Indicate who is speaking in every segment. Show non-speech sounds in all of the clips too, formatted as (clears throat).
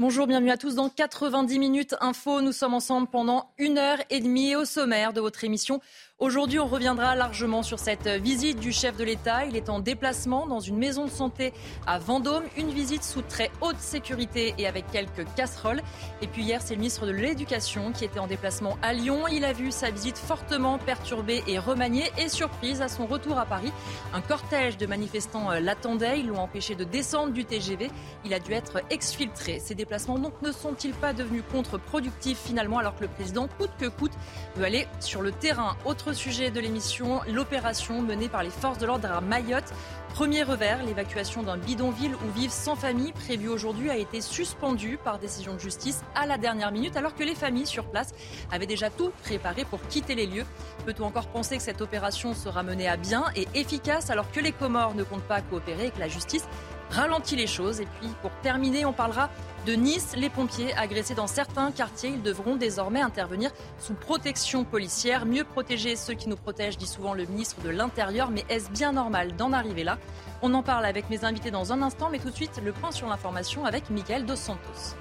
Speaker 1: Bonjour, bienvenue à tous dans 90 minutes info. Nous sommes ensemble pendant une heure et demie au sommaire de votre émission. Aujourd'hui, on reviendra largement sur cette visite du chef de l'État. Il est en déplacement dans une maison de santé à Vendôme. Une visite sous très haute sécurité et avec quelques casseroles. Et puis hier, c'est le ministre de l'Éducation qui était en déplacement à Lyon. Il a vu sa visite fortement perturbée et remaniée et surprise à son retour à Paris. Un cortège de manifestants euh, l'attendait. Ils l'ont empêché de descendre du TGV. Il a dû être exfiltré. Ces déplacements donc ne sont-ils pas devenus contre-productifs finalement alors que le président, coûte que coûte, veut aller sur le terrain? Autre sujet de l'émission, l'opération menée par les forces de l'ordre à Mayotte. Premier revers, l'évacuation d'un bidonville où vivent 100 familles prévue aujourd'hui a été suspendue par décision de justice à la dernière minute alors que les familles sur place avaient déjà tout préparé pour quitter les lieux. Peut-on encore penser que cette opération sera menée à bien et efficace alors que les Comores ne comptent pas coopérer et que la justice? Ralentit les choses. Et puis pour terminer, on parlera de Nice. Les pompiers agressés dans certains quartiers, ils devront désormais intervenir sous protection policière. Mieux protéger ceux qui nous protègent, dit souvent le ministre de l'Intérieur. Mais est-ce bien normal d'en arriver là? On en parle avec mes invités dans un instant, mais tout de suite le point sur l'information avec Miguel Dos Santos.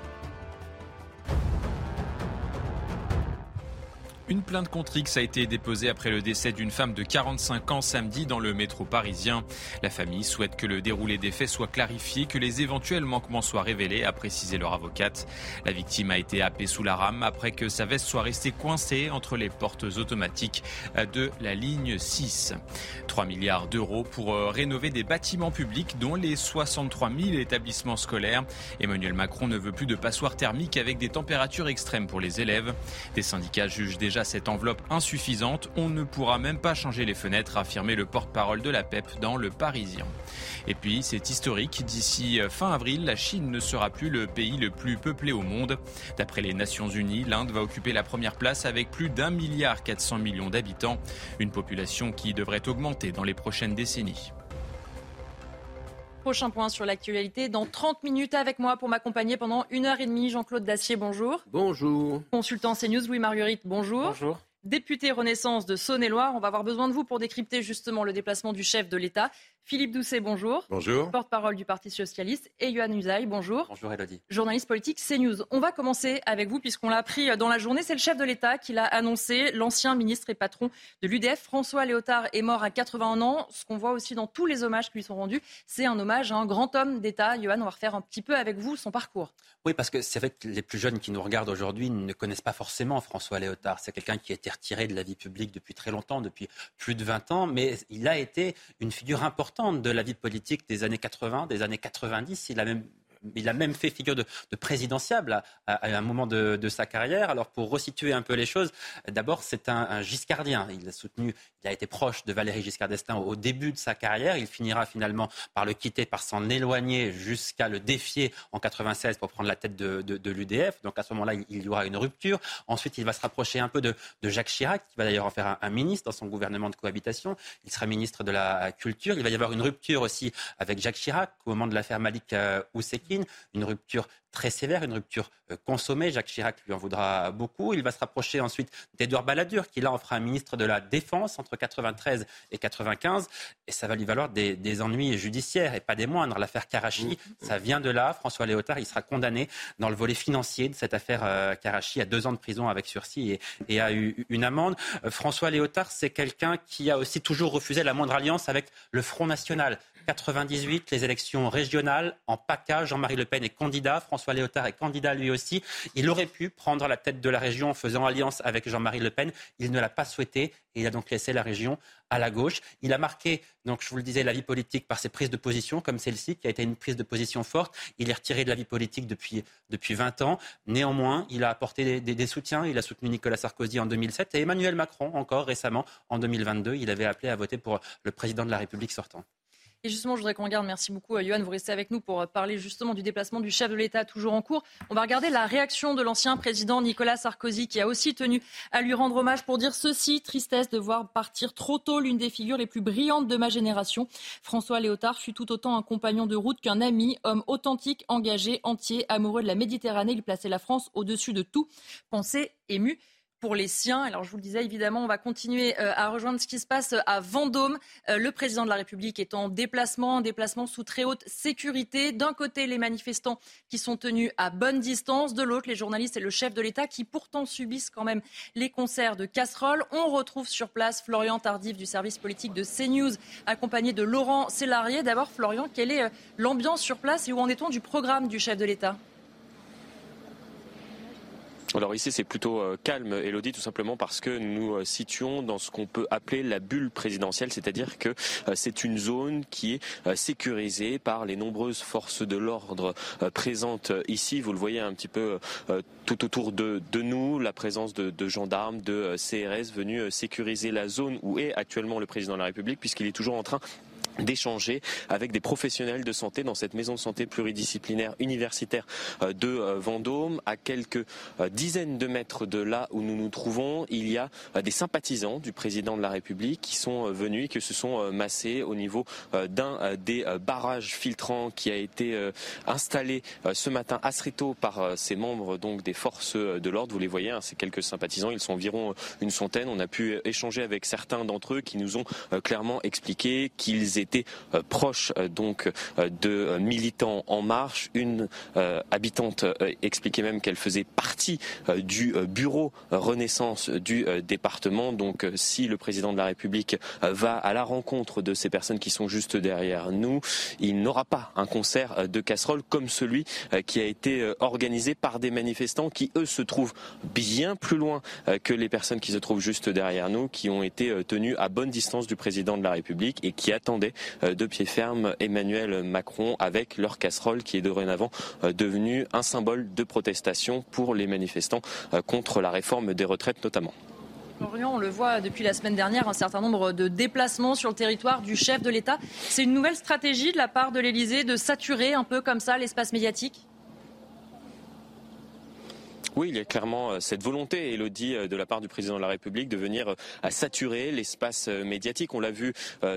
Speaker 2: Une plainte contre X a été déposée après le décès d'une femme de 45 ans samedi dans le métro parisien. La famille souhaite que le déroulé des faits soit clarifié, que les éventuels manquements soient révélés, a précisé leur avocate. La victime a été happée sous la rame après que sa veste soit restée coincée entre les portes automatiques de la ligne 6. 3 milliards d'euros pour euh, rénover des bâtiments publics, dont les 63 000 établissements scolaires. Emmanuel Macron ne veut plus de passoires thermiques avec des températures extrêmes pour les élèves. Des syndicats jugent déjà cette enveloppe insuffisante. On ne pourra même pas changer les fenêtres, a affirmé le porte-parole de la PEP dans Le Parisien. Et puis, c'est historique. D'ici euh, fin avril, la Chine ne sera plus le pays le plus peuplé au monde. D'après les Nations Unies, l'Inde va occuper la première place avec plus d'un milliard 400 millions d'habitants. Une population qui devrait augmenter dans les prochaines décennies.
Speaker 1: Prochain point sur l'actualité dans 30 minutes avec moi pour m'accompagner pendant une heure et demie. Jean-Claude Dacier, bonjour.
Speaker 3: Bonjour.
Speaker 1: Consultant CNews, Louis Marguerite, bonjour.
Speaker 3: Bonjour.
Speaker 1: Député Renaissance de Saône-et-Loire, on va avoir besoin de vous pour décrypter justement le déplacement du chef de l'État. Philippe Doucet, bonjour.
Speaker 3: Bonjour.
Speaker 1: Porte-parole du Parti Socialiste. Et Yohann Usaï, bonjour.
Speaker 3: Bonjour Elodie.
Speaker 1: Journaliste politique CNews. On va commencer avec vous puisqu'on l'a appris dans la journée. C'est le chef de l'État qui l'a annoncé. L'ancien ministre et patron de l'UDF, François Léotard, est mort à 81 ans. Ce qu'on voit aussi dans tous les hommages qui lui sont rendus, c'est un hommage à un grand homme d'État. Yohann, on va refaire un petit peu avec vous son parcours.
Speaker 4: Oui, parce que c'est vrai que les plus jeunes qui nous regardent aujourd'hui ne connaissent pas forcément François Léotard. C'est quelqu'un qui a été retiré de la vie publique depuis très longtemps, depuis plus de 20 ans, mais il a été une figure importante de la vie politique des années 80, des années 90. Il a même il a même fait figure de, présidentiable à, un moment de, sa carrière. Alors pour resituer un peu les choses, d'abord c'est un, giscardien. Il a soutenu, il a été proche de Valéry Giscard d'Estaing au, début de sa carrière. Il finira finalement par le quitter, par s'en éloigner jusqu'à le défier en 96 pour prendre la tête de, l'UDF. Donc à ce moment-là, il, y aura une rupture. Ensuite, il va se rapprocher un peu de, Jacques Chirac, qui va d'ailleurs en faire un, ministre dans son gouvernement de cohabitation. Il sera ministre de la Culture. Il va y avoir une rupture aussi avec Jacques Chirac au moment de l'affaire Malik euh, Une rupture très sévère, une rupture euh, consommée. Jacques Chirac lui en voudra beaucoup. Il va se rapprocher ensuite d'Edouard Balladur, qui là en fera un ministre de la Défense entre 93 et 95. Et ça va lui valoir des, ennuis judiciaires et pas des moindres. L'affaire Karachi, ça vient de là. François Léotard, il sera condamné dans le volet financier de cette affaire euh, Karachi à deux ans de prison avec sursis et, et a eu une amende. Euh, François Léotard, c'est quelqu'un qui a aussi toujours refusé la moindre alliance avec le Front National. 98, les élections régionales. En PACA, Jean-Marie Le Pen est candidat. François Léotard est candidat lui aussi. Il aurait pu prendre la tête de la région en faisant alliance avec Jean-Marie Le Pen. Il ne l'a pas souhaité et il a donc laissé la région à la gauche. Il a marqué, donc je vous le disais, la vie politique par ses prises de position, comme celle-ci, qui a été une prise de position forte. Il est retiré de la vie politique depuis, depuis 20 ans. Néanmoins, il a apporté des, des, soutiens. Il a soutenu Nicolas Sarkozy en 2007 et Emmanuel Macron encore récemment en 2022. Il avait appelé à voter pour le président de la République sortant.
Speaker 1: Et justement, je voudrais qu'on regarde, merci beaucoup, Johan, vous restez avec nous pour parler justement du déplacement du chef de l'État toujours en cours. On va regarder la réaction de l'ancien président Nicolas Sarkozy qui a aussi tenu à lui rendre hommage pour dire ceci, tristesse de voir partir trop tôt l'une des figures les plus brillantes de ma génération. François Léotard fut tout autant un compagnon de route qu'un ami, homme authentique, engagé, entier, amoureux de la Méditerranée. Il plaçait la France au-dessus de tout. Pensée émue pour les siens. Alors je vous le disais, évidemment, on va continuer euh, à rejoindre ce qui se passe euh, à Vendôme. Euh, le président de la République est en déplacement, en déplacement sous très haute sécurité. D'un côté, les manifestants qui sont tenus à bonne distance, de l'autre, les journalistes et le chef de l'État qui pourtant subissent quand même les concerts de casseroles. On retrouve sur place Florian Tardif du service politique de CNews, accompagné de Laurent Sélarié. D'abord, Florian, quelle est l'ambiance sur place et où en est-on du programme du chef de l'État?
Speaker 3: Alors ici c'est plutôt euh, calme, Elodie, tout simplement parce que nous euh, situons dans ce qu'on peut appeler la bulle présidentielle, c'est-à-dire que euh, c'est une zone qui est sécurisée par les nombreuses forces de l'ordre présentes ici. Vous le voyez un petit peu tout autour de, nous, la présence de, de, gendarmes, de CRS venus sécuriser la zone où est actuellement le président de la République, puisqu'il est toujours en train d'échanger avec des professionnels de santé dans cette maison de santé pluridisciplinaire universitaire euh, de euh, Vendôme. À quelques euh, dizaines de mètres de là où nous nous trouvons, il y a des sympathisants du président de la République qui sont venus et qui se sont massés au niveau d'un des barrages filtrants qui a été installé ce matin assez tôt par ces membres donc des forces de l'ordre. Vous les voyez, hein, ces quelques sympathisants, ils sont environ une centaine. On a pu échanger avec certains d'entre eux qui nous ont clairement expliqué qu'ils étaient été euh, proche euh, donc euh, de militants en marche. Une habitante expliquait même qu'elle faisait partie du bureau Renaissance du département. Donc si le président de la République va à la rencontre de ces personnes qui sont juste derrière nous, il n'aura pas un concert de casseroles comme celui qui a été organisé par des manifestants qui, eux, se trouvent bien plus loin que les personnes qui se trouvent juste derrière nous, qui ont été tenues à bonne distance du président de la République et qui attendaient de pied ferme Emmanuel Macron avec leur casserole qui est dorénavant euh, devenue un symbole de protestation pour les manifestants euh, contre la réforme des retraites notamment.
Speaker 1: On le voit depuis la semaine dernière, un certain nombre de déplacements sur le territoire du chef de l'État. C'est une nouvelle stratégie de la part de l'Élysée de saturer un peu comme ça l'espace médiatique?
Speaker 3: Oui, il y a clairement euh, cette volonté, Elodie, euh, de la part du président de la République de venir à euh, saturer l'espace médiatique. On l'a vu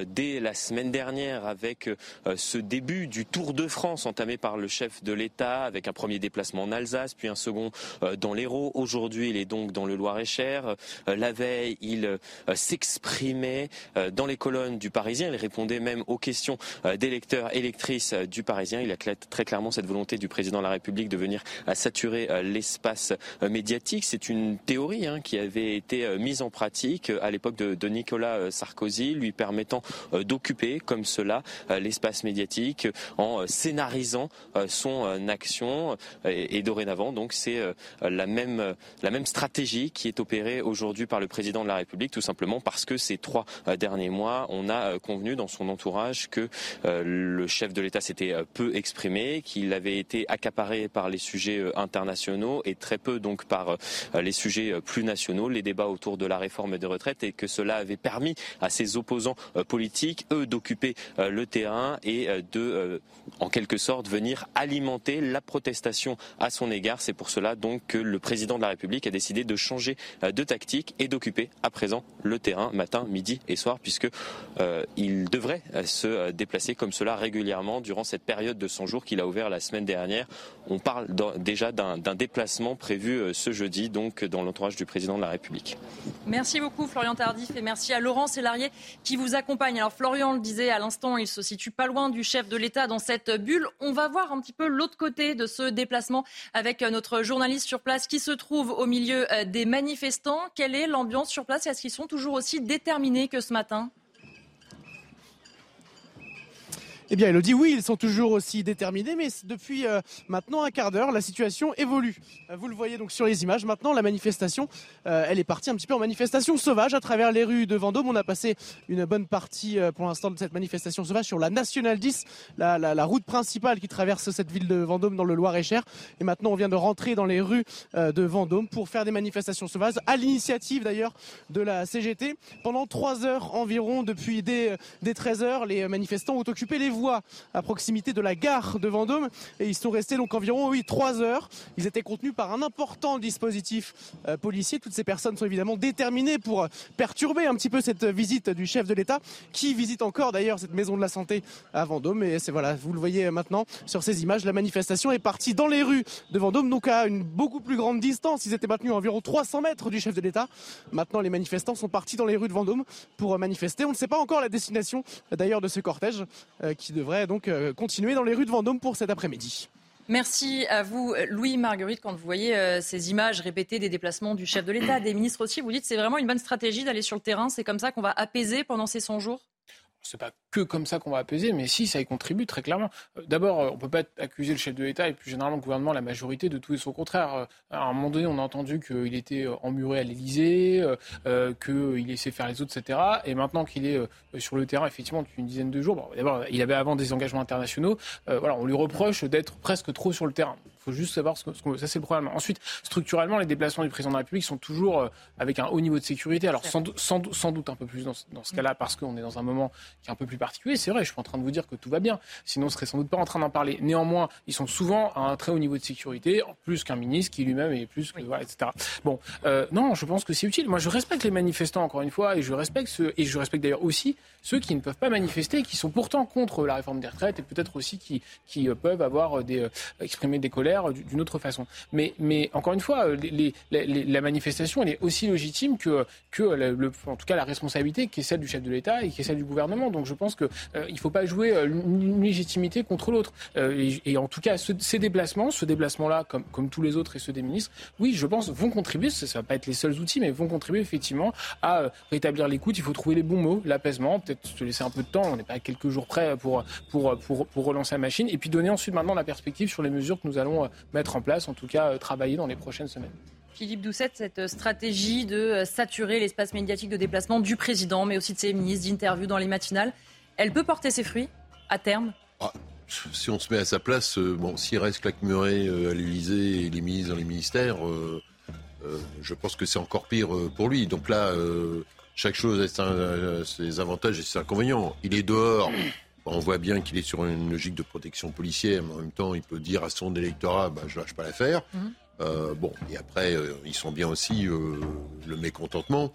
Speaker 3: dès la semaine dernière avec ce début du Tour de France entamé par le chef de l'État avec un premier déplacement en Alsace, puis un second dans l'Hérault. Aujourd'hui, il est donc dans le Loir-et-Cher. La veille, il s'exprimait dans les colonnes du Parisien. Il répondait même aux questions des lecteurs et lectrices du Parisien. Il a très clairement cette volonté du président de la République de venir à saturer l'espace euh, médiatique. C'est une théorie hein, qui avait été euh, mise en pratique euh, à l'époque de, Nicolas Sarkozy, lui permettant d'occuper comme cela l'espace médiatique en scénarisant son action. Et, dorénavant, donc, c'est la même, la même stratégie qui est opérée aujourd'hui par le président de la République, tout simplement parce que ces trois derniers mois, on a convenu dans son entourage que le chef de l'État s'était peu exprimé, qu'il avait été accaparé par les sujets internationaux et très peu donc par euh, les sujets euh, plus nationaux, les débats autour de la réforme des retraites et que cela avait permis à ses opposants euh, politiques, eux, d'occuper le terrain et de, en quelque sorte, venir alimenter la protestation à son égard. C'est pour cela donc que le président de la République a décidé de changer de tactique et d'occuper à présent le terrain matin, midi et soir, puisque il devrait se déplacer comme cela régulièrement durant cette période de 100 jours qu'il a ouvert la semaine dernière. On parle déjà d'un déplacement euh, ce jeudi, donc dans l'entourage du président de la République.
Speaker 1: Merci beaucoup Florian Tardif et merci à Laurent Sélarié qui vous accompagne. Alors Florian le disait à l'instant, il se situe pas loin du chef de l'État dans cette bulle. On va voir un petit peu l'autre côté de ce déplacement avec euh, notre journaliste sur place qui se trouve au milieu euh, des manifestants. Quelle est l'ambiance sur place Est-ce qu'ils sont toujours aussi déterminés que ce matin?
Speaker 5: Eh bien, Elodie, oui, ils sont toujours aussi déterminés, mais depuis euh, maintenant un quart d'heure, la situation évolue. Euh, vous le voyez donc sur les images. Maintenant, la manifestation, euh, elle est partie un petit peu en manifestation sauvage à travers les rues de Vendôme. On a passé une bonne partie pour l'instant de cette manifestation sauvage sur la Nationale 10, la, la, route principale qui traverse cette ville de Vendôme dans le Loir-et-Cher. Et maintenant, on vient de rentrer dans les rues de Vendôme pour faire des manifestations sauvages, à l'initiative d'ailleurs de la CGT. Pendant trois heures environ, depuis dès, dès 13 heures, les manifestants ont occupé les voies à proximité de la gare de Vendôme et ils sont restés donc environ oui trois heures. Ils étaient contenus par un important dispositif euh, policier. Toutes ces personnes sont évidemment déterminées pour perturber un petit peu cette visite du chef de l'État qui visite encore d'ailleurs cette maison de la santé à Vendôme. Et c'est voilà, vous le voyez maintenant sur ces images, la manifestation est partie dans les rues de Vendôme, donc à une beaucoup plus grande distance. Ils étaient maintenus à environ 300 mètres du chef de l'État. Maintenant, les manifestants sont partis dans les rues de Vendôme pour manifester. On ne sait pas encore la destination d'ailleurs de ce cortège euh, qui devrait donc euh, continuer dans les rues de Vendôme pour cet après-midi.
Speaker 1: Merci à vous, Louis Marguerite. Quand vous voyez euh, ces images répétées des déplacements du chef de l'État, des ministres aussi, vous dites c'est vraiment une bonne stratégie d'aller sur le terrain. C'est comme ça qu'on va apaiser pendant ces 100 jours?
Speaker 6: C'est pas que comme ça qu'on va apaiser, mais si, ça y contribue très clairement. Euh, d'abord, euh, on peut pas accuser le chef de l'État et plus généralement le gouvernement, la majorité, de tout et son contraire. Euh, à un moment donné, on a entendu qu'il était emmuré à l'Élysée, qu'il laissait faire les autres, etc. Et maintenant qu'il est sur le terrain, effectivement, depuis une dizaine de jours, d'abord, il avait avant des engagements internationaux. voilà, on lui reproche d'être presque trop sur le terrain. Il faut juste savoir ce que, ça c'est le problème. Ensuite, structurellement, les déplacements du président de la République sont toujours avec un haut niveau de sécurité. Alors sans, sans, doute un peu plus dans, dans ce cas-là parce qu'on est dans un moment qui est un peu plus particulier. C'est vrai, je suis en train de vous dire que tout va bien. Sinon, on serait sans doute pas en train d'en parler. Néanmoins, ils sont souvent à un très haut niveau de sécurité, plus qu'un ministre qui lui-même est plus que, voilà, etc. Bon, euh, non, je pense que c'est utile. Moi, je respecte les manifestants, encore une fois, et je respecte ceux, et je respecte d'ailleurs aussi ceux qui ne peuvent pas manifester, qui sont pourtant contre la réforme des retraites et peut-être aussi qui, qui euh, peuvent avoir des, euh, exprimer des colères d'une autre façon. Mais, mais encore une fois, les, la manifestation, elle est aussi légitime que, que en tout cas, la responsabilité qui est celle du chef de l'État et qui est celle du gouvernement. Donc, je pense qu'il euh, ne faut pas jouer euh, une légitimité contre l'autre. Euh, et, en tout cas, ces déplacements, ce déplacement-là, comme, comme tous les autres et ceux des ministres, oui, je pense, vont contribuer, ça ne va pas être les seuls outils, mais vont contribuer effectivement à rétablir l'écoute. Il faut trouver les bons mots, l'apaisement, peut-être se laisser un peu de temps, on n'est pas à quelques jours près pour, pour, pour, relancer la machine, et puis donner ensuite maintenant la perspective sur les mesures que nous allons mettre en place, en tout cas travailler dans les prochaines semaines.
Speaker 1: Philippe Doucet, cette stratégie de saturer l'espace médiatique de déplacement du président, mais aussi de ses ministres, d'interviews dans les matinales, elle peut porter ses fruits à terme?
Speaker 7: Ah, Si on se met à sa place, euh, bon, s'il reste claque-muré euh, à l'Élysée et les ministres dans les ministères, euh, je pense que c'est encore pire pour lui. Donc là, chaque chose a ses avantages et ses inconvénients. Il est dehors. On voit bien qu'il est sur une logique de protection policière, mais en même temps, il peut dire à son électorat bah, Je lâche pas l'affaire. Mmh. bon, et après, ils sont bien aussi le mécontentement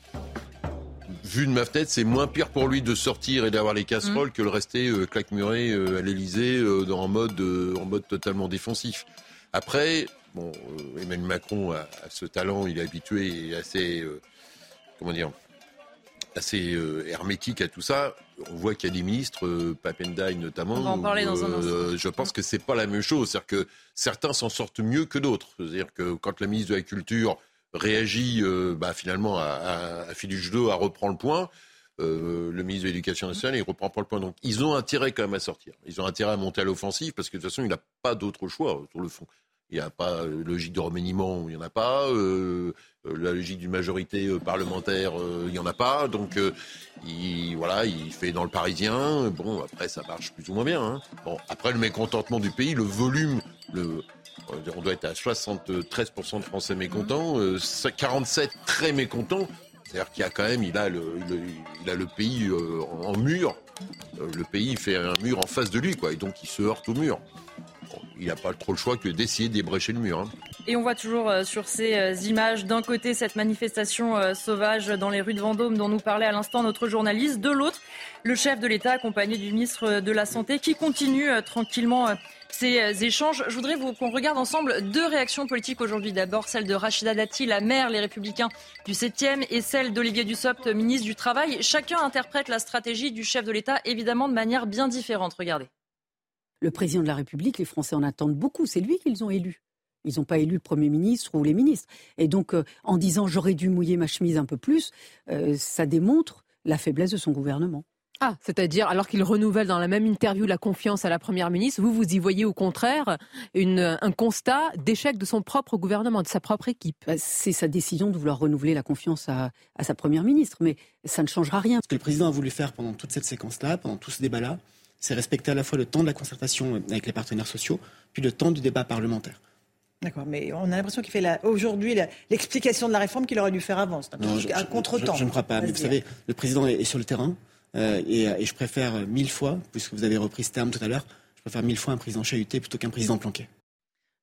Speaker 7: vu de ma tête, c'est moins pire pour lui de sortir et d'avoir les casseroles mm. que le rester euh, claque-muré euh, à l'Elysée euh, en, mode, en mode totalement défensif. Après, bon, Emmanuel Macron a, ce talent, il est habitué et assez, comment dire, assez hermétique à tout ça. On voit qu'il y a des ministres, Papendai notamment.
Speaker 1: On va en parler dans un instant.
Speaker 7: je pense que c'est pas la même chose. C'est-à-dire que certains s'en sortent mieux que d'autres. C'est-à-dire que quand la ministre de la Culture réagit euh, bah, finalement à, à, Philippe à reprendre le point. Euh, le ministre de l'Éducation nationale, il reprend pas le point. Donc, ils ont intérêt quand même à sortir. Ils ont intérêt à monter à l'offensive parce que de toute façon, il n'a pas d'autre choix sur le fond. Il n'y a pas euh, logique de remaniement, il n'y en a pas. la logique d'une majorité parlementaire, il n'y en a pas. Donc, il, voilà, il fait dans le parisien. Bon, après, ça marche plus ou moins bien. Hein. Bon, après, le mécontentement du pays, le volume, on doit être à 73% de Français mécontents, 47% euh, très mécontents. C'est-à-dire qu'il a quand même, il a le, pays euh, en mur. Euh, le pays fait un mur en face de lui, quoi, et donc il se heurte au mur. Il n'a pas trop le choix que d'essayer de débrécher le mur. Hein.
Speaker 1: Et on voit toujours sur ces images, d'un côté, cette manifestation sauvage dans les rues de Vendôme dont nous parlait à l'instant notre journaliste, de l'autre, le chef de l'État accompagné du ministre de la Santé qui continue tranquillement ces euh, échanges. Je voudrais qu'on regarde ensemble deux réactions politiques aujourd'hui. D'abord celle de Rachida Dati, la maire Les Républicains du 7e, et celle d'Olivier Dussopt, ministre du Travail. Chacun interprète la stratégie du chef de l'État, évidemment, de manière bien différente. Regardez.
Speaker 8: Le président de la République, les Français en attendent beaucoup. C'est lui qu'ils ont élu. Ils n'ont pas élu le Premier ministre ou les ministres. Et donc, euh, en disant j'aurais dû mouiller ma chemise un peu plus, euh, ça démontre la faiblesse de son gouvernement.
Speaker 9: Ah, c'est-à-dire, alors qu'il renouvelle dans la même interview la confiance à la Première ministre, vous, vous y voyez au contraire une, un constat d'échec de son propre gouvernement, de sa propre équipe.
Speaker 8: Bah, c'est sa décision de vouloir renouveler la confiance à, à, sa Première ministre, mais ça ne changera rien.
Speaker 10: Ce que le président a voulu faire pendant toute cette séquence-là, pendant tout ce débat-là, c'est respecter à la fois le temps de la concertation avec les partenaires sociaux, puis le temps du débat parlementaire.
Speaker 11: D'accord, mais on a l'impression qu'il fait aujourd'hui l'explication de la réforme qu'il aurait dû faire avant. C'est un, contre-temps.
Speaker 10: Je, je, ne crois pas. Mais vous savez, le président est, est sur le terrain. Euh, et, et, je préfère mille fois, puisque vous avez repris ce terme tout à l'heure, je préfère mille fois un président chahuté plutôt qu'un président planqué.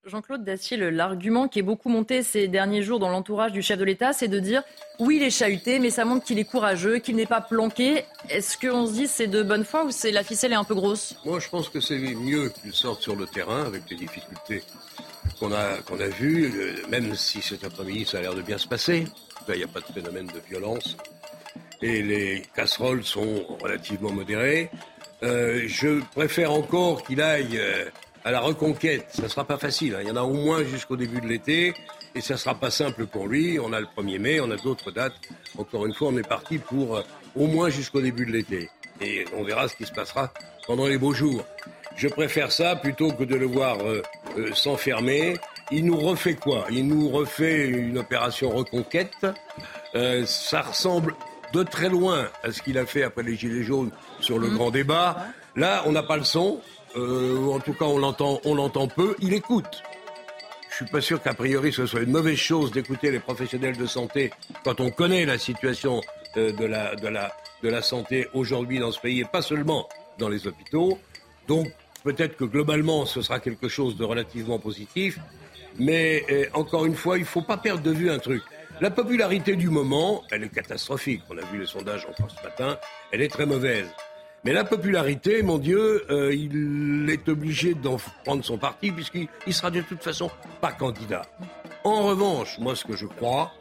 Speaker 1: Jean-Claude Dacier, l'argument qui est beaucoup monté ces derniers jours dans l'entourage du chef de l'État, c'est de dire oui, il est chahuté, mais ça montre qu'il est courageux, qu'il n'est pas planqué. Est-ce qu'on se dit c'est de bonne foi ou c'est la ficelle est un peu grosse?
Speaker 12: Moi, je pense que c'est mieux qu'il sorte sur le terrain avec les difficultés qu'on a, qu'on a vues, même si cet après-midi ça a l'air de bien se passer. Il n'y a pas de phénomène de violence et les casseroles sont relativement modérées. Euh, je préfère encore qu'il aille euh, à la reconquête. Ça ne sera pas facile. Hein. Il y en a au moins jusqu'au début de l'été. Et ça ne sera pas simple pour lui. On a le 1er mai, on a d'autres dates. Encore une fois, on est parti pour euh, au moins jusqu'au début de l'été. Et on verra ce qui se passera pendant les beaux jours. Je préfère ça plutôt que de le voir euh, euh, s'enfermer. Il nous refait quoi? Il nous refait une opération reconquête. ça ressemble de très loin à ce qu'il a fait après les Gilets jaunes sur le mmh. grand débat. Là, on n'a pas le son, euh, en tout cas on l'entend, on l'entend peu. Il écoute. Je suis pas sûr qu'a priori ce soit une mauvaise chose d'écouter les professionnels de santé quand on connaît la situation euh, de, la, de, la, de la santé aujourd'hui dans ce pays et pas seulement dans les hôpitaux. Donc peut-être que globalement ce sera quelque chose de relativement positif. Mais euh, encore une fois, il ne faut pas perdre de vue un truc. La popularité du moment, elle est catastrophique. On a vu les sondages encore ce matin. Elle est très mauvaise. Mais la popularité, mon Dieu, euh, il est obligé d'en prendre son parti puisqu'il sera de toute façon pas candidat. En revanche, moi ce que je crois,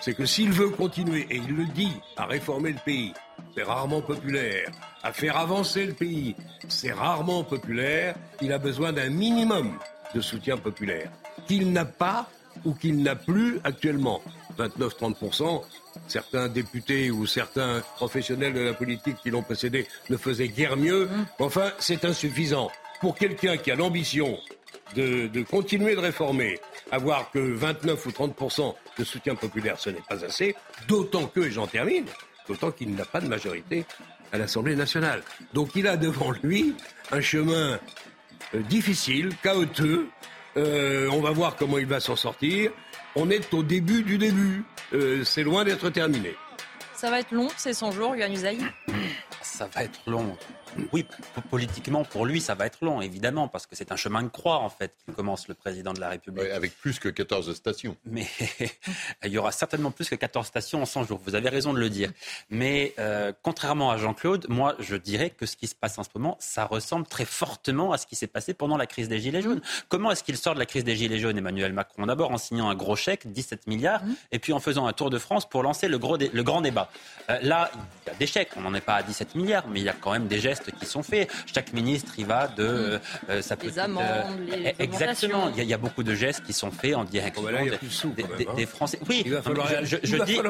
Speaker 12: c'est que s'il veut continuer, et il le dit, à réformer le pays, c'est rarement populaire, à faire avancer le pays, c'est rarement populaire, il a besoin d'un minimum de soutien populaire, qu'il n'a pas ou qu'il n'a plus actuellement. 29-30%. Certains députés ou certains professionnels de la politique qui l'ont précédé ne faisaient guère mieux. Mmh. Enfin, c'est insuffisant. Pour quelqu'un qui a l'ambition de, de, continuer de réformer, avoir que 29 ou 30% de soutien populaire, ce n'est pas assez. D'autant que, et j'en termine, d'autant qu'il n'a pas de majorité à l'Assemblée nationale. Donc il a devant lui un chemin euh, difficile, chaotique. Euh, on va voir comment il va s'en sortir on est au début du début. Euh, c'est loin d'être terminé.
Speaker 1: Ça va être long, ces 100 jours, Yohann Usaï?
Speaker 4: Ça va être long. Oui, politiquement, pour lui, ça va être long, évidemment, parce que c'est un chemin de croix, en fait, qui commence le président de la République.
Speaker 7: avec plus que 14 stations.
Speaker 4: Mais (laughs) il y aura certainement plus que 14 stations en 100 jours, vous avez raison de le dire. Mais euh, contrairement à Jean-Claude, moi, je dirais que ce qui se passe en ce moment, ça ressemble très fortement à ce qui s'est passé pendant la crise des Gilets jaunes. Comment est-ce qu'il sort de la crise des Gilets jaunes, Emmanuel Macron? D'abord en signant un gros chèque, 17 milliards, mmh. et puis en faisant un tour de France pour lancer le, gros le grand débat. Euh, là, il y a des chèques, on n'en est pas à 17 milliards, mais il y a quand même des gestes qui sont faits. Chaque ministre, il va de euh, euh sa petite.
Speaker 1: Les amendes, les
Speaker 4: exactement. Il y, a, il y, a beaucoup de gestes qui sont faits en direction
Speaker 12: oh, des,
Speaker 4: sous, des, hein. des, Français. Oui, je, dis, (laughs)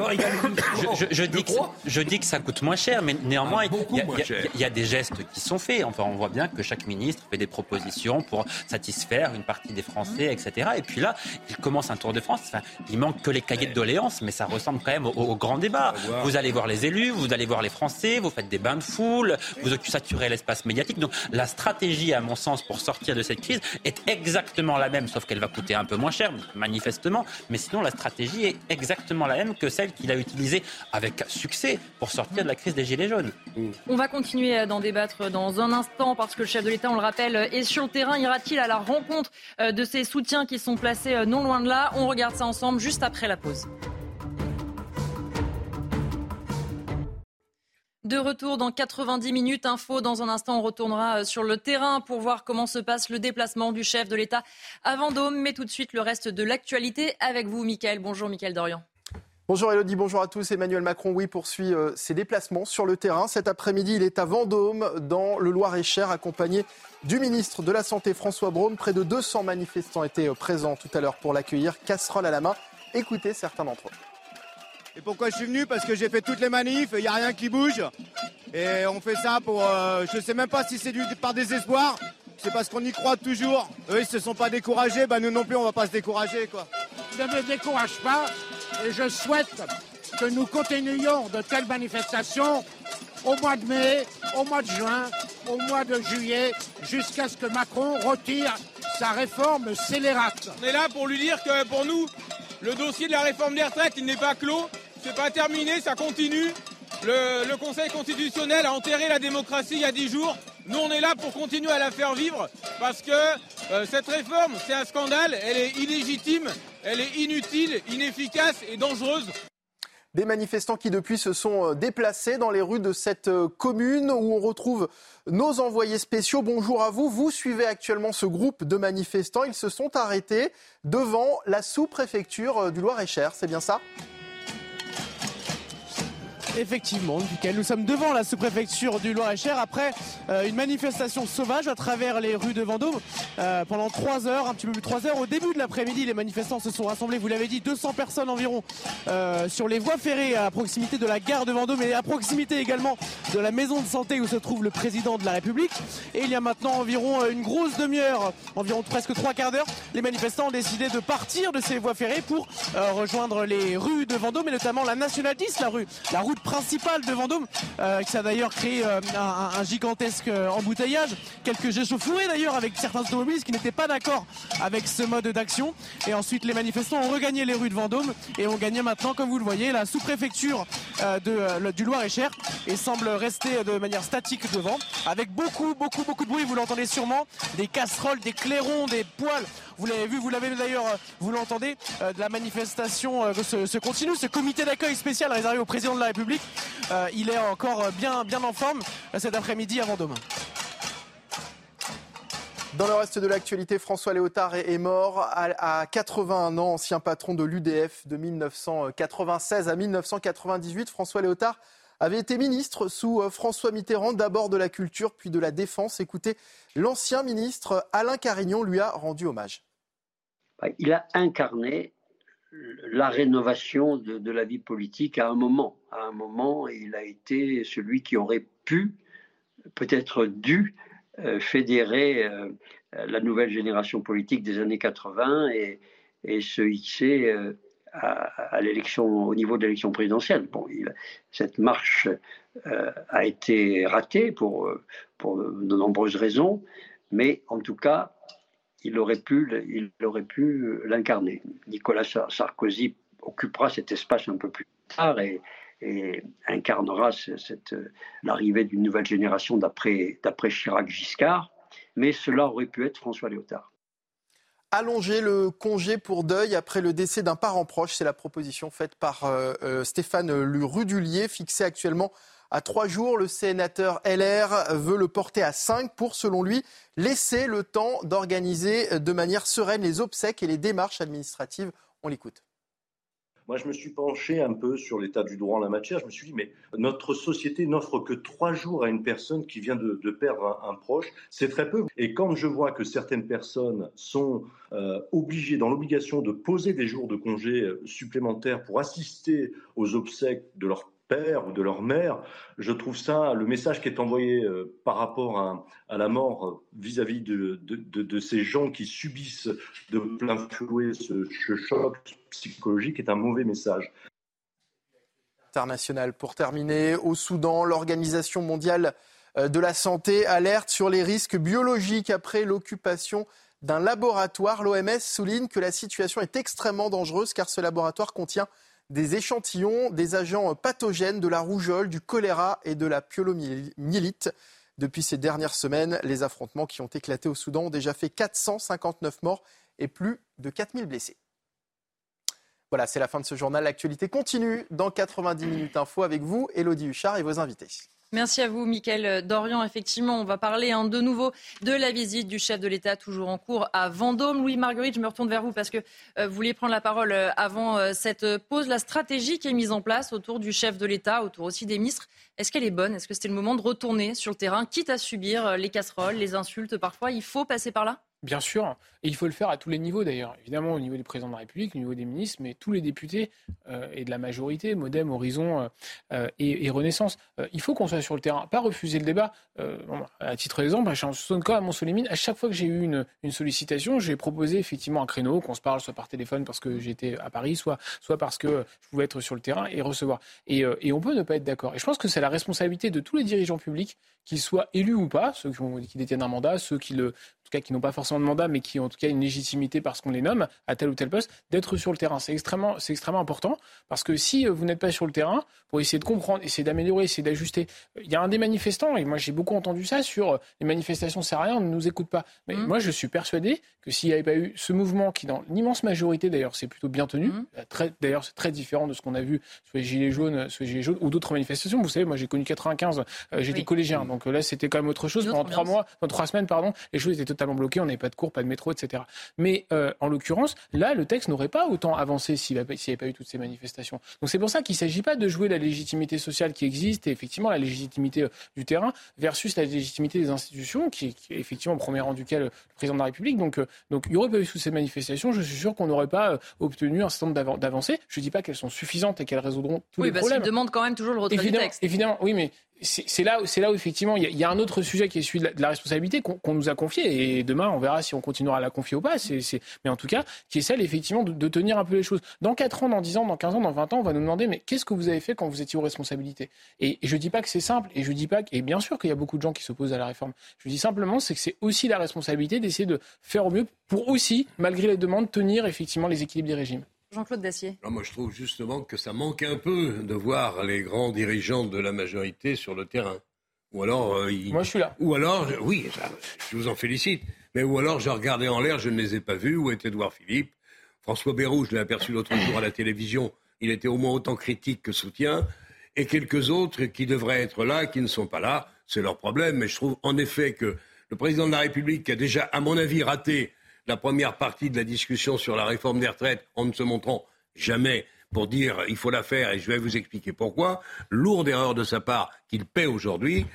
Speaker 4: je, je, dis que, je dis que ça coûte moins cher, mais néanmoins, ah, il, y a, il y a des gestes qui sont faits. Enfin, on voit bien que chaque ministre fait des propositions pour satisfaire une partie des Français, etc. Et puis là, il commence un Tour de France. Enfin, il manque que les cahiers de doléances, mais ça ressemble quand même au, au grand débat. Vous allez voir les élus, vous allez voir les Français, vous faites des bains de foule, vous saturez l'espace médiatique. Donc la stratégie, à mon sens, pour sortir de cette crise est exactement la même, sauf qu'elle va coûter un peu moins cher, manifestement. Mais sinon, la stratégie est exactement la même que celle qu'il a utilisée avec succès pour sortir de la crise des Gilets jaunes.
Speaker 1: On va continuer d'en débattre dans un instant parce que le chef de l'État, on le rappelle, est sur le terrain. Ira-t-il à la rencontre euh, de ses soutiens qui sont placés euh, non loin de là? On regarde ça ensemble juste après la pause. De retour dans 90 minutes info. Dans un instant, on retournera euh, sur le terrain pour voir comment se passe le déplacement du chef de l'État à Vendôme. Mais tout de suite, le reste de l'actualité avec vous, Mickaël. Bonjour, Mickaël Dorian.
Speaker 13: Bonjour Elodie, bonjour à tous. Emmanuel Macron, oui, poursuit euh, ses déplacements sur le terrain. Cet après-midi, il est à Vendôme, dans le Loir-et-Cher, accompagné du ministre de la Santé, François Braun. Près de 200 manifestants étaient euh, présents tout à l'heure pour l'accueillir, casserole à la main. Écoutez certains d'entre eux.
Speaker 14: Et pourquoi je suis venu? Parce que j'ai fait toutes les manifs, il n'y a rien qui bouge. Et on fait ça pour. Euh, je ne sais même pas si c'est du par désespoir. C'est parce qu'on y croit toujours. Eux, ils se sont pas découragés. Bah, nous non plus, on va pas se décourager. Quoi.
Speaker 15: Ne me décourage pas. Et je souhaite que nous continuions de telles manifestations au mois de mai, au mois de juin, au mois de juillet, jusqu'à ce que Macron retire sa réforme scélérate.
Speaker 16: On est là pour lui dire que pour nous, le dossier de la réforme des retraites, il n'est pas clos, c'est pas terminé, ça continue. Le, Conseil constitutionnel a enterré la démocratie il y a dix jours. Nous, on est là pour continuer à la faire vivre parce que euh, cette réforme, c'est un scandale, elle est illégitime, elle est inutile, inefficace et dangereuse.
Speaker 13: Des manifestants qui depuis se sont euh, déplacés dans les rues de cette euh, commune où on retrouve nos envoyés spéciaux. Bonjour à vous. Vous suivez actuellement ce groupe de manifestants. Ils se sont arrêtés devant la sous-préfecture du Loir-et-Cher. C'est bien ça?
Speaker 5: Effectivement, nous sommes devant la sous-préfecture du Loir-et-Cher après euh, une manifestation sauvage à travers les rues de Vendôme euh, pendant 3 heures, un petit peu plus de 3 heures. Au début de l'après-midi, les manifestants se sont rassemblés, vous l'avez dit, 200 personnes environ euh, sur les voies ferrées à proximité de la gare de Vendôme et à proximité également de la maison de santé où se trouve le président de la République. Et il y a maintenant environ une grosse demi-heure, environ presque trois quarts d'heure, les manifestants ont décidé de partir de ces voies ferrées pour rejoindre les rues de Vendôme et notamment la Nationale 10, la rue, la route principale de Vendôme, euh, qui a d'ailleurs créé euh, un, gigantesque euh, embouteillage. Quelques échauffourées d'ailleurs avec certains automobilistes qui n'étaient pas d'accord avec ce mode d'action. Et ensuite, les manifestants ont regagné les rues de Vendôme et ont gagné maintenant, comme vous le voyez, la sous-préfecture de, du Loir-et-Cher et semble rester de manière statique devant, avec beaucoup, beaucoup, beaucoup de bruit. Vous l'entendez sûrement, des casseroles, des clairons, des poils. Vous l'avez vu, vous l'avez d'ailleurs, vous l'entendez, de la manifestation se, se continue. Ce comité d'accueil spécial réservé au président de la République euh, il est encore bien, bien en forme cet après-midi avant demain.
Speaker 13: Dans le reste de l'actualité, François Léotard est mort à 81 ans, ancien patron de l'UDF de 1996 à 1998. François Léotard avait été ministre sous euh, François Mitterrand, d'abord de la culture, puis de la défense. Écoutez, l'ancien ministre Alain Carignon lui a rendu hommage.
Speaker 17: Il a incarné la rénovation de, la vie politique à un moment. À un moment, il a été celui qui aurait pu, peut-être dû, euh, fédérer euh, la nouvelle génération politique des années 80 et, se hisser euh, à, l'élection, au niveau de l'élection présidentielle. Bon, cette marche a été ratée pour, pour de nombreuses raisons, mais en tout cas, il aurait pu, il aurait pu l'incarner. Nicolas Sarkozy occupera cet espace un peu plus tard et, incarnera cette, l'arrivée d'une nouvelle génération d'après, d'après Chirac-Giscard, mais cela aurait pu être François Léotard.
Speaker 13: Allonger le congé pour deuil après le décès d'un parent proche, c'est la proposition faite par euh, euh, Stéphane Rudulier, fixé actuellement à trois jours. Le sénateur LR veut le porter à cinq pour, selon lui, laisser le temps d'organiser de manière sereine les obsèques et les démarches administratives. On l'écoute.
Speaker 18: Moi, je me suis penché un peu sur l'état du droit en la matière. Je me suis dit, mais notre société n'offre que trois jours à une personne qui vient de, perdre un, proche. C'est très peu. Et quand je vois que certaines personnes sont euh, obligées, dans l'obligation de poser des jours de congé euh, supplémentaires pour assister aux obsèques de leur père ou de leur mère. Je trouve ça, le message qui est envoyé euh, par rapport à, la mort euh, vis-à-vis de, ces gens qui subissent de plein fouet ce, ce choc psychologique est un mauvais message.
Speaker 13: International. Pour terminer, au Soudan, l'Organisation mondiale euh, de la santé alerte sur les risques biologiques après l'occupation d'un laboratoire. L'OMS souligne que la situation est extrêmement dangereuse car ce laboratoire contient des échantillons des agents pathogènes de la rougeole, du choléra et de la pyélomyélite. Depuis ces dernières semaines, les affrontements qui ont éclaté au Soudan ont déjà fait 459 morts et plus de 4000 blessés. Voilà, c'est la fin de ce journal. L'actualité continue dans 90 minutes info avec vous, Elodie Huchard et vos invités.
Speaker 1: Merci à vous, Mickaël Dorian. Effectivement, on va parler hein, de nouveau de la visite du chef de l'État, toujours en cours à Vendôme. Louis Marguerite, je me retourne vers vous parce que euh, vous vouliez prendre la parole euh, avant euh, cette pause. La stratégie qui est mise en place autour du chef de l'État, autour aussi des ministres, Est-ce qu'elle est bonne? Est-ce que c'était le moment de retourner sur le terrain, quitte à subir les casseroles, les insultes? Parfois Il faut passer par là?
Speaker 6: Bien sûr, et il faut le faire à tous les niveaux d'ailleurs. Évidemment au niveau des présidents de la République, au niveau des ministres, mais tous les députés euh, et de la majorité, Modem, Horizon euh, euh, et, Renaissance. il faut qu'on soit sur le terrain, pas refuser le débat. à titre d'exemple, à Sonka, à Montsolimine, à chaque fois que j'ai eu une, sollicitation, j'ai proposé effectivement un créneau, qu'on se parle soit par téléphone parce que j'étais à Paris, soit, parce que je pouvais être sur le terrain et recevoir. Et, on peut ne pas être d'accord. Et je pense que c'est la responsabilité de tous les dirigeants publics, qu'ils soient élus ou pas, ceux qui détiennent un mandat, ceux qui le cas qui n'ont pas forcément de mandat, mais qui ont en tout cas une légitimité parce qu'on les nomme à tel ou tel poste, d'être sur le terrain. C'est extrêmement, c'est extrêmement important parce que si euh, vous n'êtes pas sur le terrain, pour essayer de comprendre, essayer d'améliorer, essayer d'ajuster, il y a un des manifestants, et moi j'ai beaucoup entendu ça sur euh, les manifestations, c'est rien, on ne nous écoute pas. Mais mmh. moi je suis persuadé que s'il n'y avait pas eu ce mouvement qui, dans l'immense majorité d'ailleurs, c'est plutôt bien tenu, mmh. euh, d'ailleurs c'est très différent de ce qu'on a vu sur les Gilets jaunes, sur les Gilets jaunes ou d'autres manifestations. Vous savez, moi j'ai connu 95, j'étais collégien, donc là c'était quand même autre chose. Pendant trois mois, pendant trois semaines, pardon, les choses étaient totalement bloquées, on n'avait pas de pas de métro, etc. Mais euh, en l'occurrence, là, le texte n'aurait pas autant avancé s'il n'y avait pas eu toutes ces manifestations. Donc c'est pour ça qu'il ne s'agit pas de jouer la légitimité sociale qui existe et effectivement la légitimité euh, du terrain versus la légitimité des institutions, qui est, effectivement au premier rang duquel le président de la République. Donc, euh, donc il n'y aurait pas eu toutes ces manifestations, je suis sûr qu'on n'aurait pas obtenu un certain nombre d'avancées. Je ne dis pas qu'elles sont suffisantes et qu'elles résoudront tous les problèmes.
Speaker 1: Oui, demande quand même toujours le retrait
Speaker 6: du
Speaker 1: texte.
Speaker 6: Évidemment, oui, mais c'est là, là où effectivement il y, a un autre sujet qui est celui de la, responsabilité qu'on nous a confié et demain on verra si on continuera à la confier ou pas. mais en tout cas, qui est celle effectivement de, tenir un peu les choses. Dans 4 ans, dans 10 ans, dans 15 ans, dans 20 ans, on va nous demander mais qu'est-ce que vous avez fait quand vous étiez aux responsabilités? Et, je dis pas que c'est simple et je dis pas que, et bien sûr qu'il y a beaucoup de gens qui s'opposent à la réforme. Je dis simplement c'est que c'est aussi la responsabilité d'essayer de faire au mieux pour aussi, malgré les demandes, tenir effectivement les équilibres des régimes.
Speaker 1: Jean-Claude Dacier.
Speaker 12: moi, je trouve justement que ça manque un peu de voir les grands dirigeants de la majorité sur le terrain. Ou alors, euh,
Speaker 6: moi je suis là.
Speaker 12: Ou alors, oui, je vous en félicite. Mais ou alors, j'ai regardé en l'air, je ne les ai pas vus. Où est Édouard Philippe? François Bayrou, je l'ai aperçu l'autre jour à la télévision. Il était au moins autant critique que soutien. Et quelques autres qui devraient être là, qui ne sont pas là. C'est leur problème. Mais je trouve en effet que le président de la République a déjà, à mon avis, raté la première partie de la discussion sur la réforme des retraites en ne se montrant jamais pour dire il faut la faire et je vais vous expliquer pourquoi. Lourde erreur de sa part qu'il paie aujourd'hui.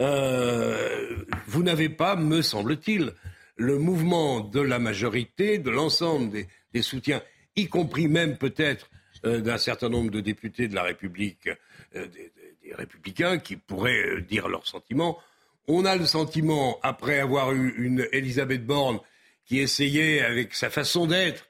Speaker 12: Euh, vous n'avez pas, me semble-t-il, le mouvement de la majorité, de l'ensemble des, soutiens, y compris même peut-être euh, d'un certain nombre de députés de la République, euh, des, républicains, qui pourraient dire leurs sentiments. On a le sentiment, après avoir eu une Elisabeth Borne qui essayait, avec sa façon d'être,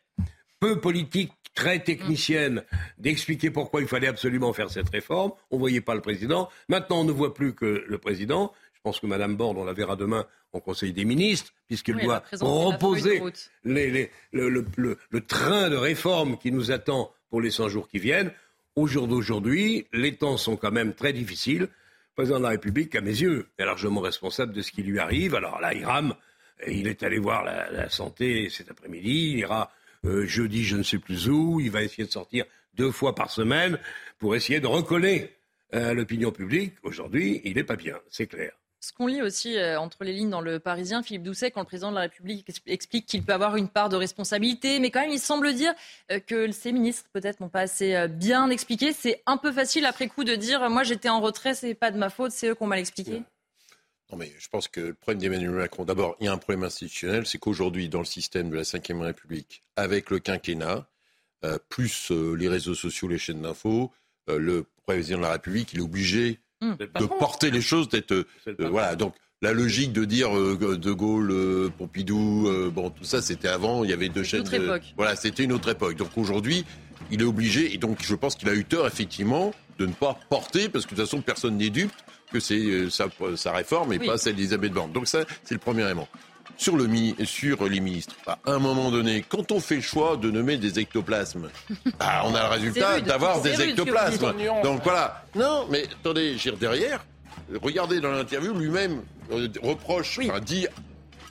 Speaker 12: peu politique, très technicienne, d'expliquer pourquoi il fallait absolument faire cette réforme. On ne voyait pas le président. Maintenant, on ne voit plus que le président. Je pense que Mme Borne, on la verra demain au Conseil des ministres, puisqu'elle doit reposer le, le, train de réforme qui nous attend pour les 100 jours qui viennent. Au jour d'aujourd'hui, les temps sont quand même très difficiles. Le président de la République, à mes yeux, est largement responsable de ce qui lui arrive. Alors là, il rame. Il est allé voir la, santé cet après-midi. Il ira euh, jeudi, je ne sais plus où. Il va essayer de sortir deux fois par semaine pour essayer de recoller à l'opinion publique. Aujourd'hui, il n'est pas bien, c'est clair.
Speaker 1: Ce qu'on lit aussi euh, entre les lignes dans le Parisien, Philippe Doucet, quand le président de la République explique qu'il peut avoir une part de responsabilité, mais quand même, il semble dire euh, que ces ministres, peut-être, n'ont pas assez bien expliqué. C'est un peu facile après coup de dire moi j'étais en retrait, c'est pas de ma faute, c'est eux qui ont mal expliqué.
Speaker 7: Non, mais je pense que le problème d'Emmanuel Macron, d'abord, il y a un problème institutionnel, c'est qu'aujourd'hui, dans le système de la Ve République, avec le quinquennat, euh, plus euh, les réseaux sociaux, les chaînes d'infos, euh, le président de la République, il est obligé mmh. de porter les choses, d'être. voilà, donc la logique de dire De Gaulle, Pompidou, bon, tout ça, c'était avant, il y avait deux chaînes.
Speaker 1: Une autre
Speaker 7: époque. Voilà, c'était une autre époque. Donc aujourd'hui, il est obligé, et donc je pense qu'il a eu tort, effectivement, de ne pas porter, parce que de toute façon, personne n'est dupe que c'est euh, sa, réforme et pas celle d'Elisabeth Borne. Donc ça, c'est le premier élément. Sur, le, sur les ministres, à un moment donné, quand on fait le choix de nommer des ectoplasmes, (laughs) bah, on a le résultat d'avoir des ectoplasmes. Donc voilà. Non, mais attendez, j'ai derrière, regardez dans l'interview, lui-même euh, reproche, enfin, dit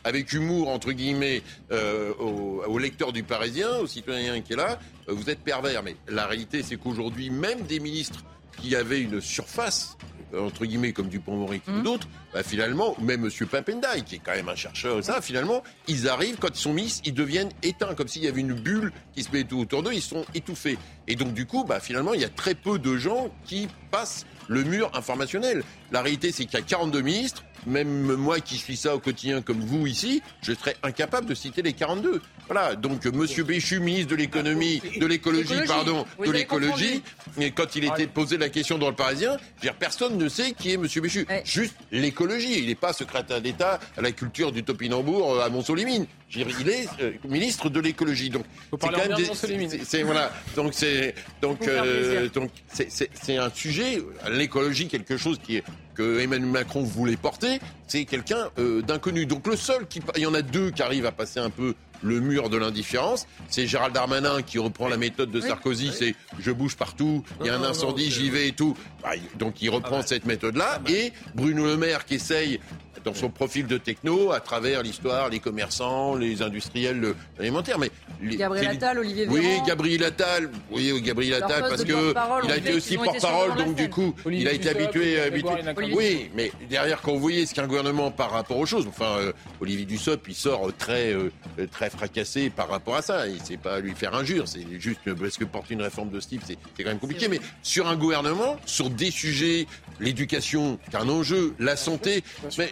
Speaker 7: avec humour, entre guillemets, euh, au, au, lecteur du Parisien, au citoyen qui est là, vous êtes pervers. Mais la réalité, c'est qu'aujourd'hui, même des ministres qui avaient une surface euh, entre guillemets, comme Dupont-Moretti ou d'autres, bah, finalement, même M. Papendaï, qui est quand même un chercheur, ça, finalement, ils arrivent, quand ils sont mis, ils deviennent éteints, comme s'il y avait une bulle qui se met tout autour d'eux, ils sont étouffés. Et donc, du coup, bah, finalement, il y a très peu de gens qui passent le mur informationnel. La réalité, c'est qu'il y a 42 ministres. Même moi qui suis ça au quotidien comme vous ici, je serais incapable de citer les 42. Voilà, donc Monsieur Béchu, ministre de l'économie, de l'écologie, pardon, de l'écologie, et quand il était posé la question dans le Parisien, je veux dire, personne ne sait qui est Monsieur Béchu. Juste l'écologie. Il n'est pas secrétaire d'État à la culture du topinambour euh, à Montsolimine. Je veux dire, il est euh, ministre de l'écologie. Donc c'est quand même des- c'est- voilà. Donc c'est donc euh, donc c'est- c'est c'est un sujet l'écologie quelque chose qui est que Emmanuel Macron voulait porter, c'est quelqu'un euh, d'inconnu. Donc le seul qui il y en a deux qui arrivent à passer un peu le mur de l'indifférence, c'est Gérald Darmanin qui reprend la méthode de Sarkozy, c'est je bouge partout, il y a un incendie, j'y vais et tout. Bah, donc il reprend cette méthode-là. Et Bruno Le Maire qui essaye dans son profil de techno à travers l'histoire, les commerçants, les industriels euh, alimentaires. Mais les-
Speaker 1: Gabriel
Speaker 7: c'est-
Speaker 1: Attal, Olivier
Speaker 7: Oui,
Speaker 1: Véran.
Speaker 7: Gabriel Attal. Oui, oui, Gabriel Attal, parce que
Speaker 1: porte-parole,
Speaker 7: il a été aussi porte-parole, donc du coup,
Speaker 6: Olivier
Speaker 7: il a été
Speaker 6: Dussopt,
Speaker 7: habitué, habitué. Oui, mais derrière, quand vous voyez ce qu'un gouvernement par rapport aux choses, enfin, euh, Olivier Dussopt, il sort euh, très, euh, très fracassé par rapport à ça. Il sait pas lui faire injure, c'est juste parce que porter une réforme de ce type, c'est c'est quand même compliqué. Mais sur un gouvernement, sur des sujets, l'éducation, qui est un enjeu, la santé,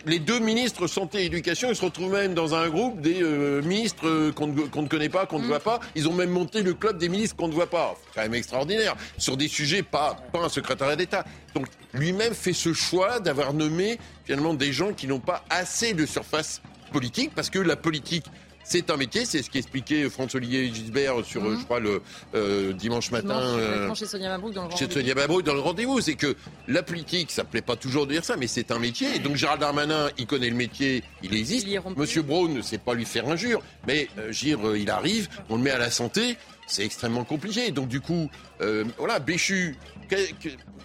Speaker 7: mais les deux ministres santé et éducation, ils se retrouvent même dans un groupe des euh, ministres euh, qu'on ne, connaît pas, qu'on ne voit pas. Ils ont même monté le club des ministres qu'on ne voit pas. C'est quand même extraordinaire. Sur des sujets, pas, pas un secrétariat d'État. Donc lui-même fait ce choix d'avoir nommé finalement des gens qui n'ont pas assez de surface politique, parce que la politique, c'est un métier, c'est ce qu'expliquait François-Olivier Gisbert sur, euh, je crois, le euh, dimanche matin.
Speaker 1: Dimanche,
Speaker 7: euh,
Speaker 1: chez Sonia Mabrouk dans le
Speaker 7: chez
Speaker 1: Grand
Speaker 7: Sonia Mabrouk dans le rendez-vous, c'est que la politique, ça plaît pas toujours de dire ça, mais c'est un métier. Et donc Gérald Darmanin, il connaît le métier, il existe. Monsieur Braun ne sait pas lui faire injure, mais euh, dire, euh, il arrive, on le met à la santé, c'est extrêmement compliqué. Donc du coup, euh, voilà, Béchu,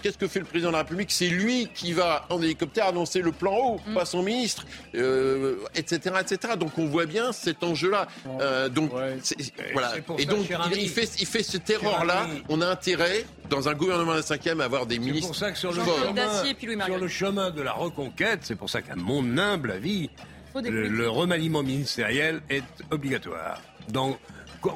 Speaker 7: qu'est-ce que fait le président de la République? C'est lui qui va en hélicoptère annoncer le plan haut,
Speaker 1: Mm.
Speaker 7: pas son ministre, euh, etc., etc. Donc on voit bien cet enjeu-là. Euh, donc c'est- voilà.
Speaker 12: c'est
Speaker 7: Et
Speaker 12: ça,
Speaker 7: donc il, fait, il fait cette erreur-là. On a intérêt dans un gouvernement de la cinquième à avoir des
Speaker 12: C'est
Speaker 7: ministres.
Speaker 12: pour ça que sur le, chemin, sur le chemin de la reconquête, c'est pour ça qu'à mon humble avis, le, remaniement ministériel est obligatoire. Donc,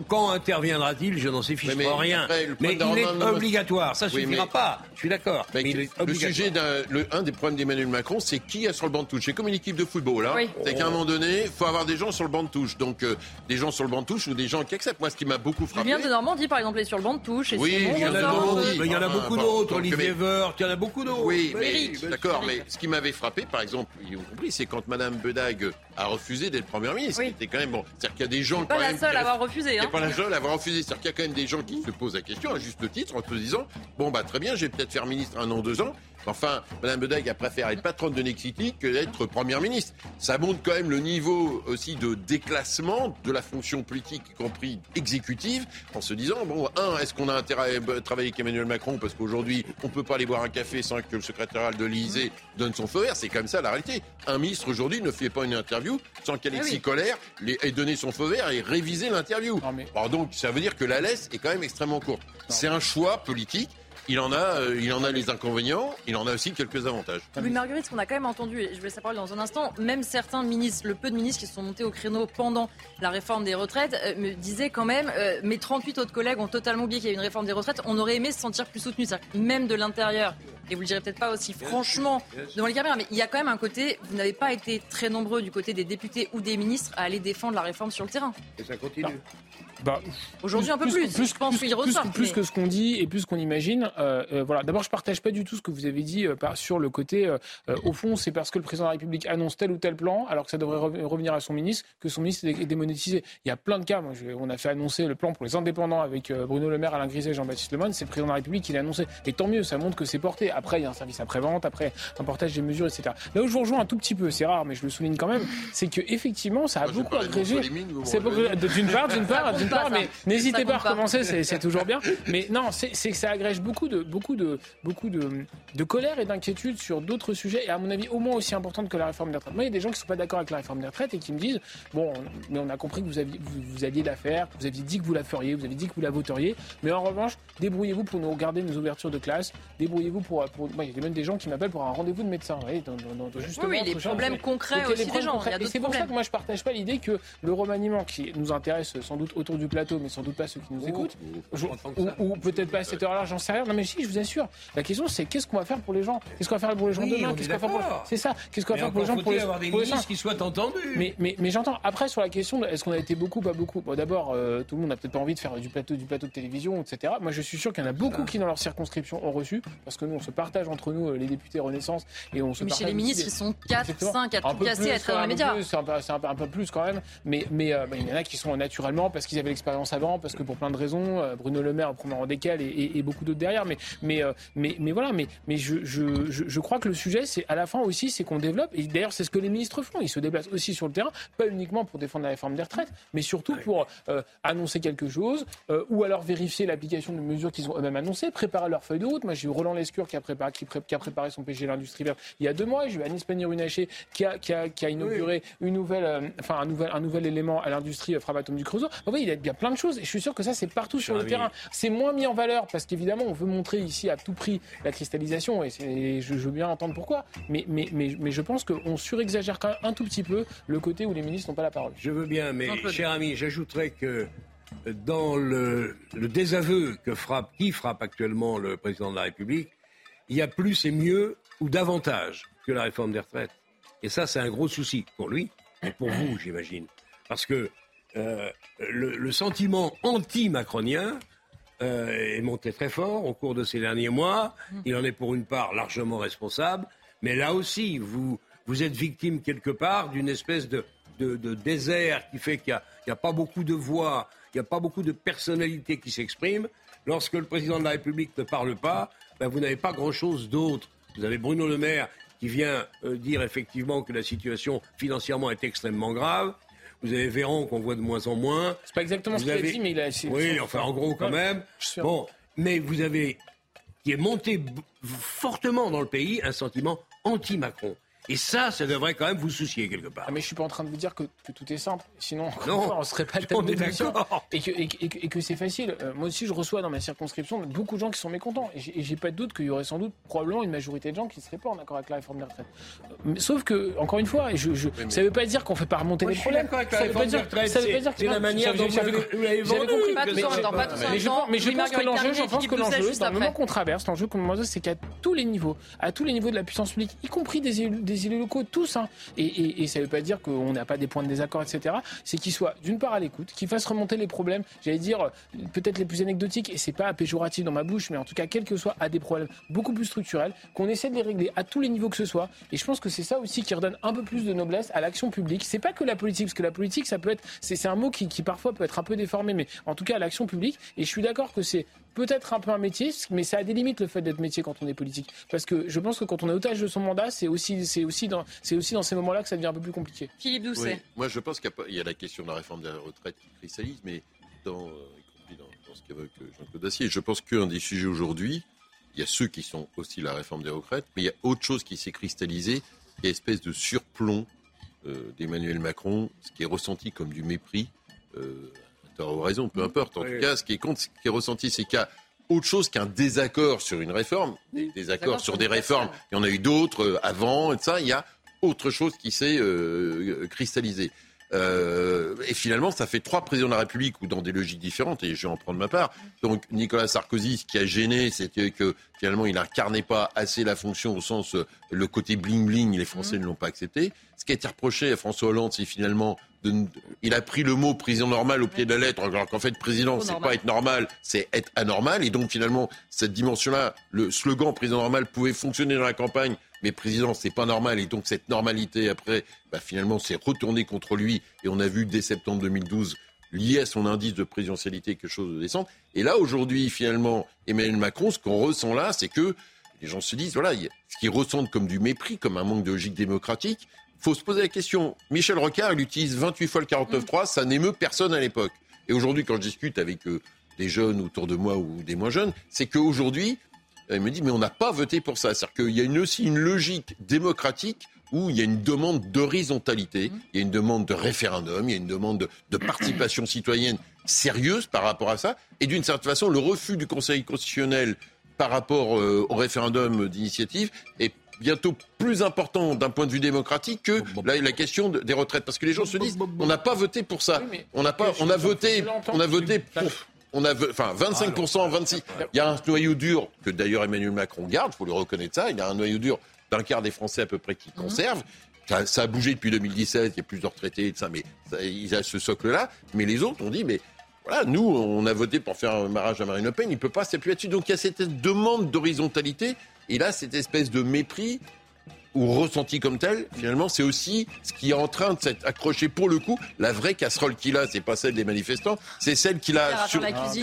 Speaker 12: quand, interviendra-t-il Je n'en sais fiche
Speaker 7: Mais- mais
Speaker 12: rien.
Speaker 7: après,
Speaker 12: mais il est obligatoire. Ça
Speaker 7: Oui,
Speaker 12: suffira
Speaker 7: mais-
Speaker 12: pas. Je suis d'accord.
Speaker 7: Mais
Speaker 12: Mais il est
Speaker 7: le sujet d'un, le- un des problèmes d'Emmanuel Macron, c'est qui est sur le banc de touche. C'est comme une équipe de football. Hein.
Speaker 1: Oui.
Speaker 7: C'est qu'à un moment donné, il faut avoir des gens sur le banc de touche. Donc, euh, des gens sur le banc de touche ou des gens qui acceptent. Moi, ce qui m'a beaucoup frappé.
Speaker 1: Julien de Normandie, par exemple, est sur le banc de touche. Et
Speaker 7: Oui, il y en a
Speaker 12: il y en a beaucoup d'autres. Olivier Woerth, il y en a beaucoup d'autres.
Speaker 7: Oui,
Speaker 12: Mais-
Speaker 7: d'accord, mais ce qui m'avait frappé, par exemple, ils ont compris, c'est quand Madame Bedag a refusé d'être première ministre. C'était quand même bon. C'est-à-dire qu'il y a des gens
Speaker 1: Pas la seule à avoir refusé.
Speaker 7: C'est
Speaker 1: Hein.
Speaker 7: pas la seule à avoir refusé. C'est-à-dire qu'il y a quand même des gens qui se posent la question, à juste titre, en se disant Bon, bah très bien, je vais peut-être faire ministre un an, deux ans. Enfin, Mme Bedag a préféré être patronne de Nexity que d'être première ministre. Ça montre quand même le niveau aussi de déclassement de la fonction politique, y compris exécutive, en se disant Bon, un, est-ce qu'on a intérêt à travailler avec Emmanuel Macron Parce qu'aujourd'hui, on peut pas aller boire un café sans que le secrétaire de l'Élysée donne son feu vert? C'est comme ça la réalité. Un ministre aujourd'hui ne fait pas une interview sans qu'Alexis
Speaker 1: Ah oui.
Speaker 7: Colère ait donné son feu vert et révisé l'interview. Alors donc, ça veut dire que la laisse est quand même extrêmement courte. C'est un choix politique. Il en a, euh, il en a les inconvénients. Il en a aussi quelques avantages.
Speaker 1: Louis Marguerite, ce qu'on a quand même entendu, et je vais laisser la parole dans un instant, même certains ministres, le peu de ministres qui se sont montés au créneau pendant la réforme des retraites, euh, me disaient quand même, euh, mes 38 autres collègues ont totalement oublié qu'il y avait une réforme des retraites, on aurait aimé se sentir plus soutenu, même de l'intérieur. Et vous le direz peut-être pas aussi franchement devant les caméras, mais il y a quand même un côté, vous n'avez pas été très nombreux du côté des députés ou des ministres à aller défendre la réforme sur le terrain.
Speaker 12: Et ça continue.
Speaker 6: Bah,
Speaker 1: Aujourd'hui, un peu plus. Je pense qu'il
Speaker 6: plus,
Speaker 1: ressort,
Speaker 6: plus
Speaker 1: mais-
Speaker 6: que ce qu'on dit et plus qu'on imagine. Euh, euh, voilà. D'abord, je partage pas du tout ce que vous avez dit euh, par- sur le côté. au fond, c'est parce que le président de la République annonce tel ou tel plan, alors que ça devrait rev- revenir à son ministre, que son ministre est démonétisé. Il y a plein de cas. Moi, je- on a fait annoncer le plan pour les indépendants avec Bruno Le Maire, Alain Griset, Jean-Baptiste Lemoyne. C'est le président de la République qui l'a annoncé. Et tant mieux, ça montre que c'est porté. Après, il y a un service après-vente, après un portage des mesures, etc. Là où je vous rejoins un tout petit peu, c'est rare, mais je le souligne quand même, c'est que effectivement, ça a
Speaker 7: Moi,
Speaker 6: beaucoup agrégé. C'est d'une part, d'une part, d'une part, mais n'hésitez pas à recommencer, c'est toujours bien. Mais non, c'est c'est que ça agrège beaucoup de, beaucoup de, beaucoup de, de colère et d'inquiétude sur d'autres sujets, et à mon avis, au moins aussi importantes que la réforme des retraites. Moi, il y a des gens qui ne sont pas d'accord avec la réforme des retraites et qui me disent Bon, mais on a compris que vous aviez, vous, vous aviez la faire, vous aviez dit que vous la feriez, vous avez dit que vous la voteriez, mais en revanche, débrouillez-vous pour nous regarder nos ouvertures de classe, débrouillez-vous pour, pour moi, il y a même des gens qui m'appellent pour un rendez-vous de médecin. Vous dans, dans, dans, justement,
Speaker 1: oui, les problèmes concrets aussi des gens.
Speaker 6: Et c'est pour ça que moi, je partage pas l'idée que le remaniement qui nous intéresse sans doute autour du plateau, mais sans doute pas ceux qui nous écoutent, ou, peut-être pas à cette heure-là, j'en sais rien. Non, mais si, je vous assure. La question, c'est qu'est-ce qu'on va faire pour les gens? Qu'est-ce qu'on va faire pour les gens demain? Qu'est-ce qu'on va faire C'est ça. Qu'est-ce qu'on va faire pour les gens pour les
Speaker 12: avoir des ministres qui soient entendus.
Speaker 6: Mais, mais, mais j'entends. Après, sur la question, est-ce qu'on a été beaucoup, pas beaucoup? Bon, d'abord, euh, tout le monde n'a peut-être pas envie de faire du plateau, du plateau de télévision, etc. Moi, je suis sûr qu'il y en a beaucoup qui, dans leur circonscription, ont reçu, parce que nous, on se partage entre nous, euh, les députés Renaissance, et on se
Speaker 1: mais chez les ministres, ils sont 4, 5 à tout casser, à être dans les médias.
Speaker 6: C'est un, un, peu plus quand même, mais, mais euh, il y en a qui sont naturellement parce qu'ils avaient l'expérience avant, parce que pour plein de raisons, Bruno Le Maire au premier rang desquels et, et, beaucoup d'autres derrière. Mais, mais, mais, mais voilà, mais, mais je, je, je, crois que le sujet, c'est à la fin aussi, c'est qu'on développe, et d'ailleurs, c'est ce que les ministres font. Ils se déplacent aussi sur le terrain, pas uniquement pour défendre la réforme des retraites, mais surtout pour annoncer quelque chose, ou alors vérifier l'application de mesures qu'ils ont eux-mêmes annoncées, préparer leur feuille de route. Moi, j'ai eu Roland Lescure qui a préparé, qui, qui a préparé son PG l'industrie verte il y a deux mois. J'ai eu Anis Pannier-Runacher qui a, qui, a, qui a inauguré une nouvelle, euh, enfin, un, nouvel, un nouvel élément à l'industrie euh, Framatome du Creusot. Vous voyez, il y a plein de choses. Et je suis sûr que ça, c'est partout sur le terrain. C'est moins mis en valeur parce qu'évidemment, on veut montrer ici à tout prix la cristallisation. Et, je, je, veux bien entendre pourquoi. Mais, mais, mais, mais je pense qu'on surexagère quand même un tout petit peu le côté où les ministres n'ont pas la parole.
Speaker 12: Je veux bien, mais cher ami, j'ajouterais que dans le, désaveu que frappe, qui frappe actuellement le président de la République, il y a plus et mieux ou davantage que la réforme des retraites. Et ça, c'est un gros souci pour lui et pour vous, j'imagine. Parce que euh, le, sentiment anti-macronien euh, est monté très fort au cours de ces derniers mois. Il en est pour une part largement responsable. Mais là aussi, vous, vous êtes victime quelque part d'une espèce de, désert qui fait qu'il n'y a, pas beaucoup de voix il n'y a pas beaucoup de personnalités qui s'expriment. Lorsque le président de la République ne parle pas, ben, vous n'avez pas grand-chose d'autre. Vous avez Bruno Le Maire qui vient euh, dire effectivement que la situation financièrement est extrêmement grave. Vous avez Véran qu'on voit de moins en moins.
Speaker 6: C'est pas exactement ce qu'il a dit, mais il a.
Speaker 12: Oui, enfin en gros quand même. Bon, mais vous avez qui est monté fortement dans le pays un sentiment anti-Macron. Et ça, ça devrait quand même vous soucier quelque part.
Speaker 6: Ah, mais je suis pas en train de vous dire que, tout est simple. Sinon, non, on serait pas (laughs) le d'émission. Et que, et, et, que c'est facile. Euh, moi aussi, je reçois dans ma circonscription beaucoup de gens qui sont mécontents. Et j'ai pas de doute qu'il y aurait sans doute probablement une majorité de gens qui seraient pas en accord avec la réforme des retraites. Mais, sauf que, encore une fois, je, je, ça veut pas dire qu'on fait pas remonter les problèmes.
Speaker 12: Ça veut pas dire, ça veut pas dire que c'est la manière dont vous l'avez vendu.
Speaker 6: Mais je pense que l'enjeu, je pense que l'enjeu, dans le moment qu'on traverse, l'enjeu c'est qu'à tous les niveaux, à tous les niveaux de la puissance publique, y compris des élus les élus locaux, tous. Hein. Et, ça ne veut pas dire qu'on n'a pas des points de désaccord, etc. C'est qu'ils soient, d'une part, à l'écoute, qu'ils fassent remonter les problèmes, j'allais dire, peut-être les plus anecdotiques, et c'est pas péjoratif dans ma bouche, mais en tout cas, quel que soit, à des problèmes beaucoup plus structurels, qu'on essaie de les régler à tous les niveaux que ce soit. Et je pense que c'est ça aussi qui redonne un peu plus de noblesse à l'action publique. C'est pas que la politique, parce que la politique, ça peut être, c'est un mot qui, qui parfois peut être un peu déformé, mais en tout cas, à l'action publique. Et je suis d'accord que c'est peut-être un peu un métier, mais ça a des limites le fait d'être métier quand on est politique. Parce que je pense que quand on est otage de son mandat, c'est aussi, c'est aussi, dans, c'est aussi dans ces moments-là que ça devient un peu plus compliqué.
Speaker 1: Philippe Doucet.
Speaker 7: Moi, je pense qu'il y, a la question de la réforme de la retraite qui cristallise, mais dans, y compris dans, ce qu'évoque Jean-Claude Dacier, je pense qu'un des sujets aujourd'hui, il y a ceux qui sont aussi la réforme des retraites, mais il y a autre chose qui s'est cristallisé, il y a une espèce de surplomb euh, d'Emmanuel Macron, ce qui est ressenti comme du mépris. Euh, ou raison, peu importe. En tout cas, ce qui est compte, ce qui est ressenti, c'est qu'il y a autre chose qu'un désaccord sur une réforme, des désaccords sur des réformes, il y en a eu d'autres euh, avant, et ça, il y a autre chose qui s'est euh, cristallisé. Euh, et finalement, ça fait trois présidents de la République ou dans des logiques différentes, et je vais en prendre ma part. Donc Nicolas Sarkozy, ce qui a gêné, c'était que finalement, il n'incarnait pas assez la fonction au sens le côté bling-bling, les Français mmh. ne l'ont pas accepté. Ce qui a été reproché à François Hollande, c'est finalement il a pris le mot président normal au pied de la lettre, alors qu'en fait, président, c'est pas être normal, c'est être anormal. Et donc, finalement, cette dimension-là, le slogan président normal pouvait fonctionner dans la campagne, mais président, c'est pas normal. Et donc, cette normalité, après, bah, finalement, s'est retournée contre lui. Et on a vu dès septembre 2012 lié à son indice de présidentialité quelque chose de descente. Et là, aujourd'hui, finalement, Emmanuel Macron, ce qu'on ressent là, c'est que les gens se disent, voilà, ce qu'ils ressentent comme du mépris, comme un manque de logique démocratique, faut se poser la question. Michel Rocard, il utilise 28 fois le 49.3, ça n'émeut personne à l'époque. Et aujourd'hui, quand je discute avec euh, des jeunes autour de moi ou des moins jeunes, c'est qu'aujourd'hui, euh, il me dit, mais on n'a pas voté pour ça. C'est-à-dire qu'il y a une, aussi une logique démocratique où il y a une demande d'horizontalité, mmh. il y a une demande de référendum, il y a une demande de, de participation (clears throat) citoyenne sérieuse par rapport à ça. Et d'une certaine façon, le refus du Conseil constitutionnel par rapport au référendum d'initiative est bientôt plus important d'un point de vue démocratique que la, la question des retraites. Parce que les gens se disent, on n'a pas voté pour ça. On n'a pas, on a voté, on a voté pour. On a, enfin, 25%, 26. Il y a un noyau dur que d'ailleurs Emmanuel Macron garde, il faut le reconnaître ça. Il y a un noyau dur d'un quart des Français à peu près qui conserve. Ça, a bougé depuis 2017, il y a plus de retraités et ça, mais il y a ce socle-là. Mais les autres ont dit, mais voilà, nous, on a voté pour faire un mariage à Marine Le Pen, il ne peut pas s'appuyer là-dessus. Donc il y a cette demande d'horizontalité et là, cette espèce de mépris ou ressenti comme tel, finalement, c'est aussi ce qui est en train de s'être accroché pour le coup. La vraie casserole qu'il a, c'est pas celle des manifestants, c'est celle qu'il a,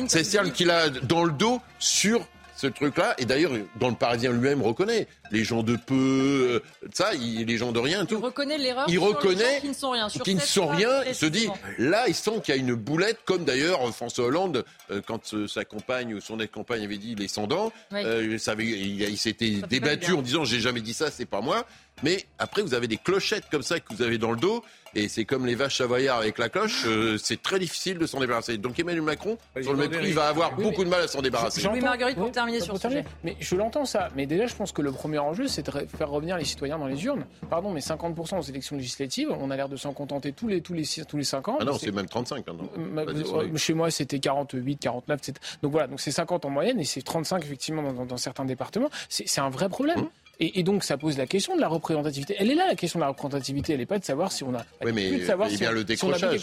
Speaker 7: c'est celle qu'il a dans le dos sur ce truc-là. Et d'ailleurs, dans le Parisien lui-même reconnaît les gens de peu, euh, ça, il, les gens de rien, tout.
Speaker 1: Il reconnaît l'erreur.
Speaker 7: Il reconnaît
Speaker 1: qui ne sont rien.
Speaker 7: qui ne sont rien. Il se dit, là, il sent qu'il y a une boulette, comme d'ailleurs François Hollande, euh, quand euh, sa compagne ou son ex-compagne avait dit les sans dents, il, il s'était débattu en disant, j'ai jamais dit ça, c'est pas moi. Mais après, vous avez des clochettes comme ça que vous avez dans le dos. Et c'est comme les vaches savoyards avec la cloche, euh, c'est très difficile de s'en débarrasser. Donc Emmanuel Macron, sur le mépris, va avoir beaucoup de mal à s'en débarrasser.
Speaker 1: Oui, Marguerite, pour terminer sur ce sujet.
Speaker 6: Mais je l'entends ça. Mais déjà, je pense que le premier enjeu, c'est de faire revenir les citoyens dans les urnes. Pardon, mais 50% aux élections législatives, on a l'air de s'en contenter tous les, tous les, tous les 5 ans.
Speaker 7: Ah non, c'est même 35 maintenant.
Speaker 6: Euh, chez moi, c'était 48, 49. Donc voilà, donc c'est 50 en moyenne et c'est 35 effectivement dans, certains départements. C'est un vrai problème. Mmh. Et, donc ça pose la question de la représentativité. Elle est là la question de la représentativité. Elle n'est pas de savoir si on a.
Speaker 7: Oui, mais
Speaker 6: de savoir
Speaker 7: si, bien le décrochage.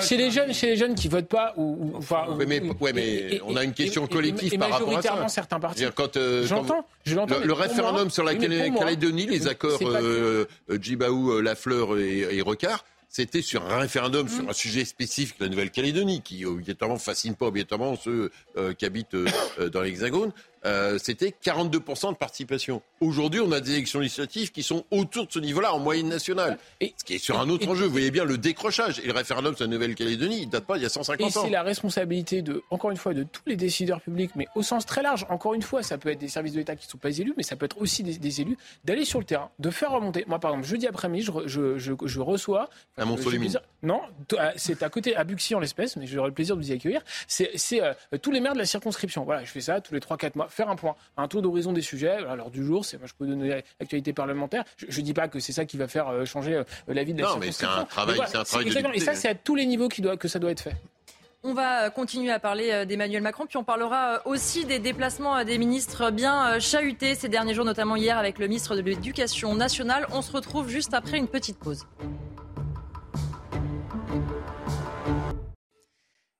Speaker 6: c'est les jeunes, chez les jeunes qui votent pas ou.
Speaker 7: enfin, oui, mais, ouais, mais on a une question collective par rapport à ça.
Speaker 6: certains partis.
Speaker 7: Quand, euh,
Speaker 6: J'entends.
Speaker 7: Le, référendum sur la Calédonie, les accords euh, Djibaou, Lafleur et, et Recard c'était sur un référendum sur mm. un sujet spécifique, la Nouvelle-Calédonie, qui obligatoirement fascine pas obligatoirement ceux euh, qui habitent euh, dans l'Hexagone. Euh, c'était 42% de participation. Aujourd'hui, on a des élections législatives qui sont autour de ce niveau-là en moyenne nationale. Et, ce qui est sur un autre enjeu. Vous voyez bien le décrochage. Et le référendum sur la Nouvelle-Calédonie, il ne date pas il y a 150 ans.
Speaker 6: Et c'est la responsabilité de, encore une fois, de tous les décideurs publics, mais au sens très large. Encore une fois, ça peut être des services de l'État qui ne sont pas élus, mais ça peut être aussi des, élus, d'aller sur le terrain, de faire remonter. Moi, par exemple, jeudi après-midi, je, je, je, reçois.
Speaker 7: À Montsolimine.
Speaker 6: Non, c'est à côté, à Buxy en l'espèce, mais j'aurai le plaisir de vous y accueillir. C'est euh, tous les maires de la circonscription. Voilà, je fais ça tous les 3-4 mois, faire un point, un tour d'horizon des sujets. Alors du jour, c'est moi je peux donner l'actualité parlementaire. Je, ne dis pas que c'est ça qui va faire euh, changer euh, la vie de la
Speaker 7: non, mais c'est un travail, c'est un travail
Speaker 6: Et ça, c'est à tous les niveaux qui doit, que ça doit être fait.
Speaker 1: On va continuer à parler d'Emmanuel Macron, puis on parlera aussi des déplacements des ministres bien chahutés ces derniers jours, notamment hier avec le ministre de l'Éducation nationale. On se retrouve juste après une petite pause.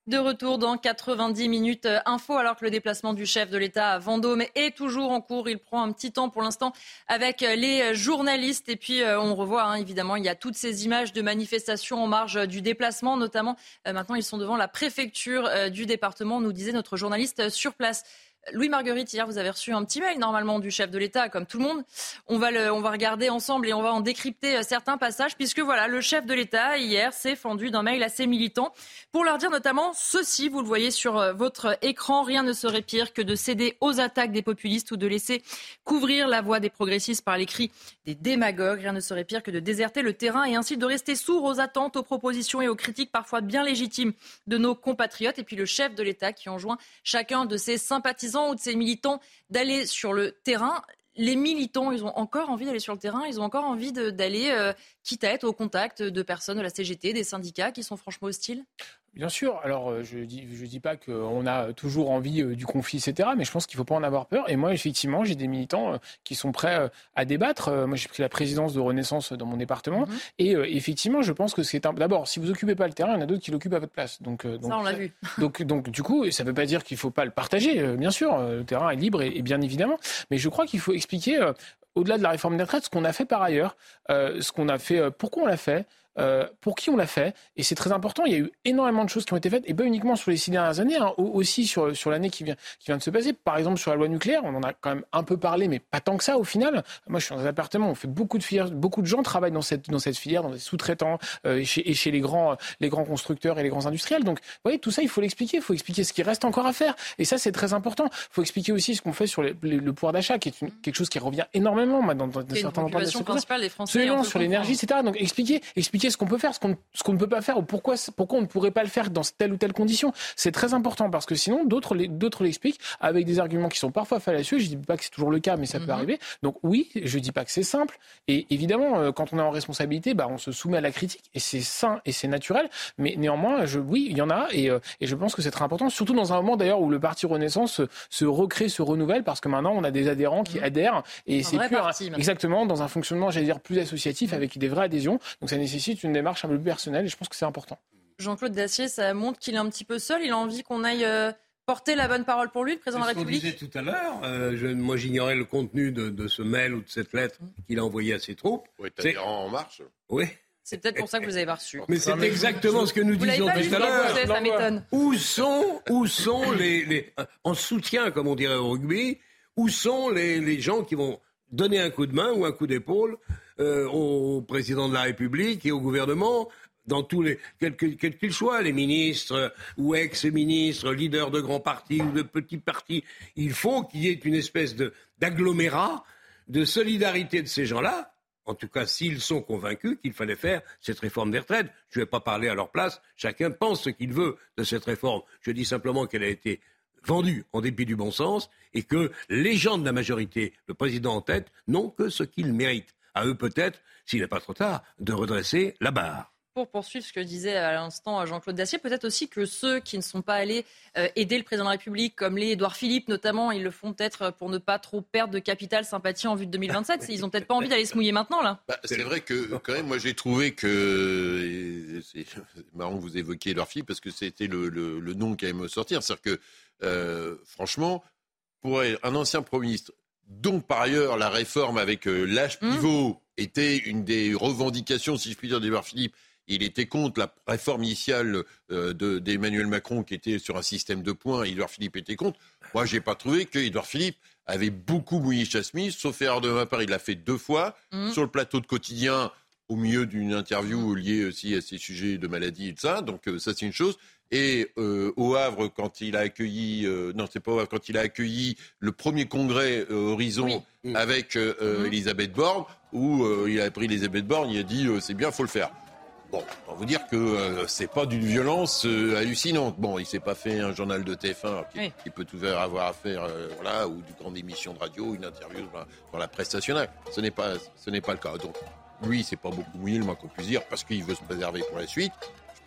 Speaker 1: De retour dans 90 minutes euh, info, alors que le déplacement du chef de l'État à Vendôme est toujours en cours. Il prend un petit temps pour l'instant avec euh, les journalistes. Et puis, euh, on revoit, hein, évidemment, il y a toutes ces images de manifestations en marge du déplacement. Notamment, maintenant, ils sont devant la préfecture du département, nous disait notre journaliste sur place. Louis Marguerite, hier, vous avez reçu un petit mail normalement du chef de l'État, comme tout le monde. On va, le, on va regarder ensemble et on va en décrypter euh, certains passages, puisque voilà, le chef de l'État, hier, s'est fendu d'un mail à ses militants pour leur dire notamment ceci, vous le voyez sur euh, votre écran, rien ne serait pire que de céder aux attaques des populistes ou de laisser couvrir la voix des progressistes par les cris des démagogues. Rien ne serait pire que de déserter le terrain et ainsi de rester sourd aux attentes, aux propositions et aux critiques parfois bien légitimes de nos compatriotes. Et puis le chef de l'État qui enjoint chacun de ses sympathisants ou de ces militants d'aller sur le terrain. Les militants, ils ont encore envie d'aller sur le terrain, ils ont encore envie d'aller, euh, quitte à être au contact de personnes de la CGT, des syndicats qui sont franchement hostiles?
Speaker 6: Bien sûr. Alors, euh, je dis, je dis pas qu'on a toujours envie euh, du conflit, etc. Mais je pense qu'il faut pas en avoir peur. Et moi, effectivement, j'ai des militants euh, qui sont prêts à débattre. moi, j'ai pris la présidence de Renaissance dans mon département. Mhm. Et effectivement, je pense que c'est un. D'abord, si vous occupez pas le terrain, il y en a d'autres qui l'occupent à votre place. Donc, donc
Speaker 1: ça, on l'a vu. (laughs)
Speaker 6: Donc, donc, du coup, ça ne veut pas dire qu'il faut pas le partager. bien sûr, le terrain est libre et, bien évidemment. Mais je crois qu'il faut expliquer au-delà de la réforme des retraites, ce qu'on a fait par ailleurs, ce qu'on a fait, pourquoi on l'a fait, euh, pour qui on l'a fait. Et c'est très important. Il y a eu énormément de choses qui ont été faites, et pas uniquement sur les six dernières années, hein, aussi sur, sur l'année qui vient, qui vient de se passer. Par exemple, sur la loi nucléaire, on en a quand même un peu parlé, mais pas tant que ça au final. Moi, je suis dans un appartement, on fait beaucoup de filières, beaucoup de gens travaillent dans cette, dans cette filière, dans les sous-traitants euh, et, chez, et chez les grands, les grands constructeurs et les grands industriels. Donc, vous voyez, tout ça, il faut l'expliquer. Il faut expliquer ce qui reste encore à faire. Et ça, c'est très important. Il faut expliquer aussi ce qu'on fait sur le pouvoir d'achat, qui est une, quelque chose qui revient énormément dans, dans,
Speaker 1: certains endroits de
Speaker 6: la sur l'énergie, etc. Donc, expliquer, expliquer expliquer ce qu'on peut faire, ce qu'on ce qu'on ne peut pas faire, ou pourquoi, pourquoi on ne pourrait pas le faire dans telle ou telle condition. C'est très important parce que sinon, d'autres l'expliquent avec des arguments qui sont parfois fallacieux. Je ne dis pas que c'est toujours le cas, mais ça peut mhm. arriver. Donc oui, je ne dis pas que c'est simple. Et évidemment, euh, quand on est en responsabilité, bah, on se soumet à la critique et c'est sain et c'est naturel. Mais néanmoins, je, oui, il y en a et, euh, et je pense que c'est très important, surtout dans un moment d'ailleurs où le parti Renaissance se, recrée, se renouvelle parce que maintenant on a des adhérents qui mhm. adhèrent et c'est plus exactement dans un fonctionnement, j'allais dire, plus associatif mhm. avec des vraies adhésions. Donc ça nécessite une démarche un peu plus personnelle et je pense que c'est important.
Speaker 1: Jean-Claude Dacier, ça montre qu'il est un petit peu seul. Il a envie qu'on aille euh, porter la bonne parole pour lui, le président de la République.
Speaker 12: Ce disait tout à l'heure. Euh, moi, j'ignorais le contenu de, ce mail ou de cette lettre qu'il a envoyé à ses troupes.
Speaker 7: Oui, c'est en marche.
Speaker 12: Oui.
Speaker 1: C'est peut-être pour ça que vous avez reçu.
Speaker 12: Mais c'est exactement ce que nous disions tout à l'heure. Où sont, où sont les, en soutien, comme on dirait au rugby, où sont les, gens qui vont donner un coup de main ou un coup d'épaule euh, au président de la République et au gouvernement dans tous les, quels qu'ils soient, les ministres ou ex-ministres, leaders de grands partis ou de petits partis, il faut qu'il y ait une espèce d'agglomérat de solidarité de ces gens-là en tout cas s'ils sont convaincus qu'il fallait faire cette réforme des retraites. Je ne vais pas parler à leur place, chacun pense ce qu'il veut de cette réforme. Je dis simplement qu'elle a été vendue en dépit du bon sens et que les gens de la majorité, le président en tête, n'ont que ce qu'ils méritent. À eux peut-être, s'il n'est pas trop tard, de redresser la barre
Speaker 1: pour poursuivre ce que disait à l'instant Jean-Claude Dacier, peut-être aussi que ceux qui ne sont pas allés euh, aider le président de la République, comme les Édouard Philippe notamment, ils le font peut-être pour ne pas trop perdre de capital sympathie en vue de 2027. Ils n'ont peut-être pas envie d'aller se mouiller maintenant, là.
Speaker 7: Bah, c'est vrai que, quand même, moi j'ai trouvé que. C'est (laughs) marrant que vous évoquiez Édouard Philippe parce que c'était le, nom qui allait me sortir. C'est-à-dire que, euh, franchement, pour un ancien Premier ministre, dont par ailleurs la réforme avec euh, l'âge mmh. pivot était une des revendications, si je puis dire, d'Édouard Philippe il était contre la réforme initiale euh, d'Emmanuel Macron qui était sur un système de points. Édouard Philippe était contre. Moi, je n'ai pas trouvé que Édouard Philippe avait beaucoup mouillé Chasmis, sauf erreur de ma part, il l'a fait deux fois mmh. sur le plateau de quotidien au milieu d'une interview liée aussi à ces sujets de maladie et de ça. Donc euh, ça, c'est une chose. Et euh, au Havre, quand il a accueilli, non, c'est pas au Havre, quand il a accueilli le premier congrès Horizon avec mmh. Elisabeth Borne, où il a pris Elisabeth Borne, il a dit c'est bien, faut le faire. Bon, on va vous dire que euh, c'est pas d'une violence euh, hallucinante. Bon, il s'est pas fait un journal de TF1 qui, peut tout avoir à faire, euh, voilà, ou d'une grande émission de radio, une interview dans la, presse nationale. Ce n'est pas, ce n'est pas le cas. Donc, lui, c'est pas beaucoup mouillé, le moins qu'on puisse dire, parce qu'il veut se préserver pour la suite.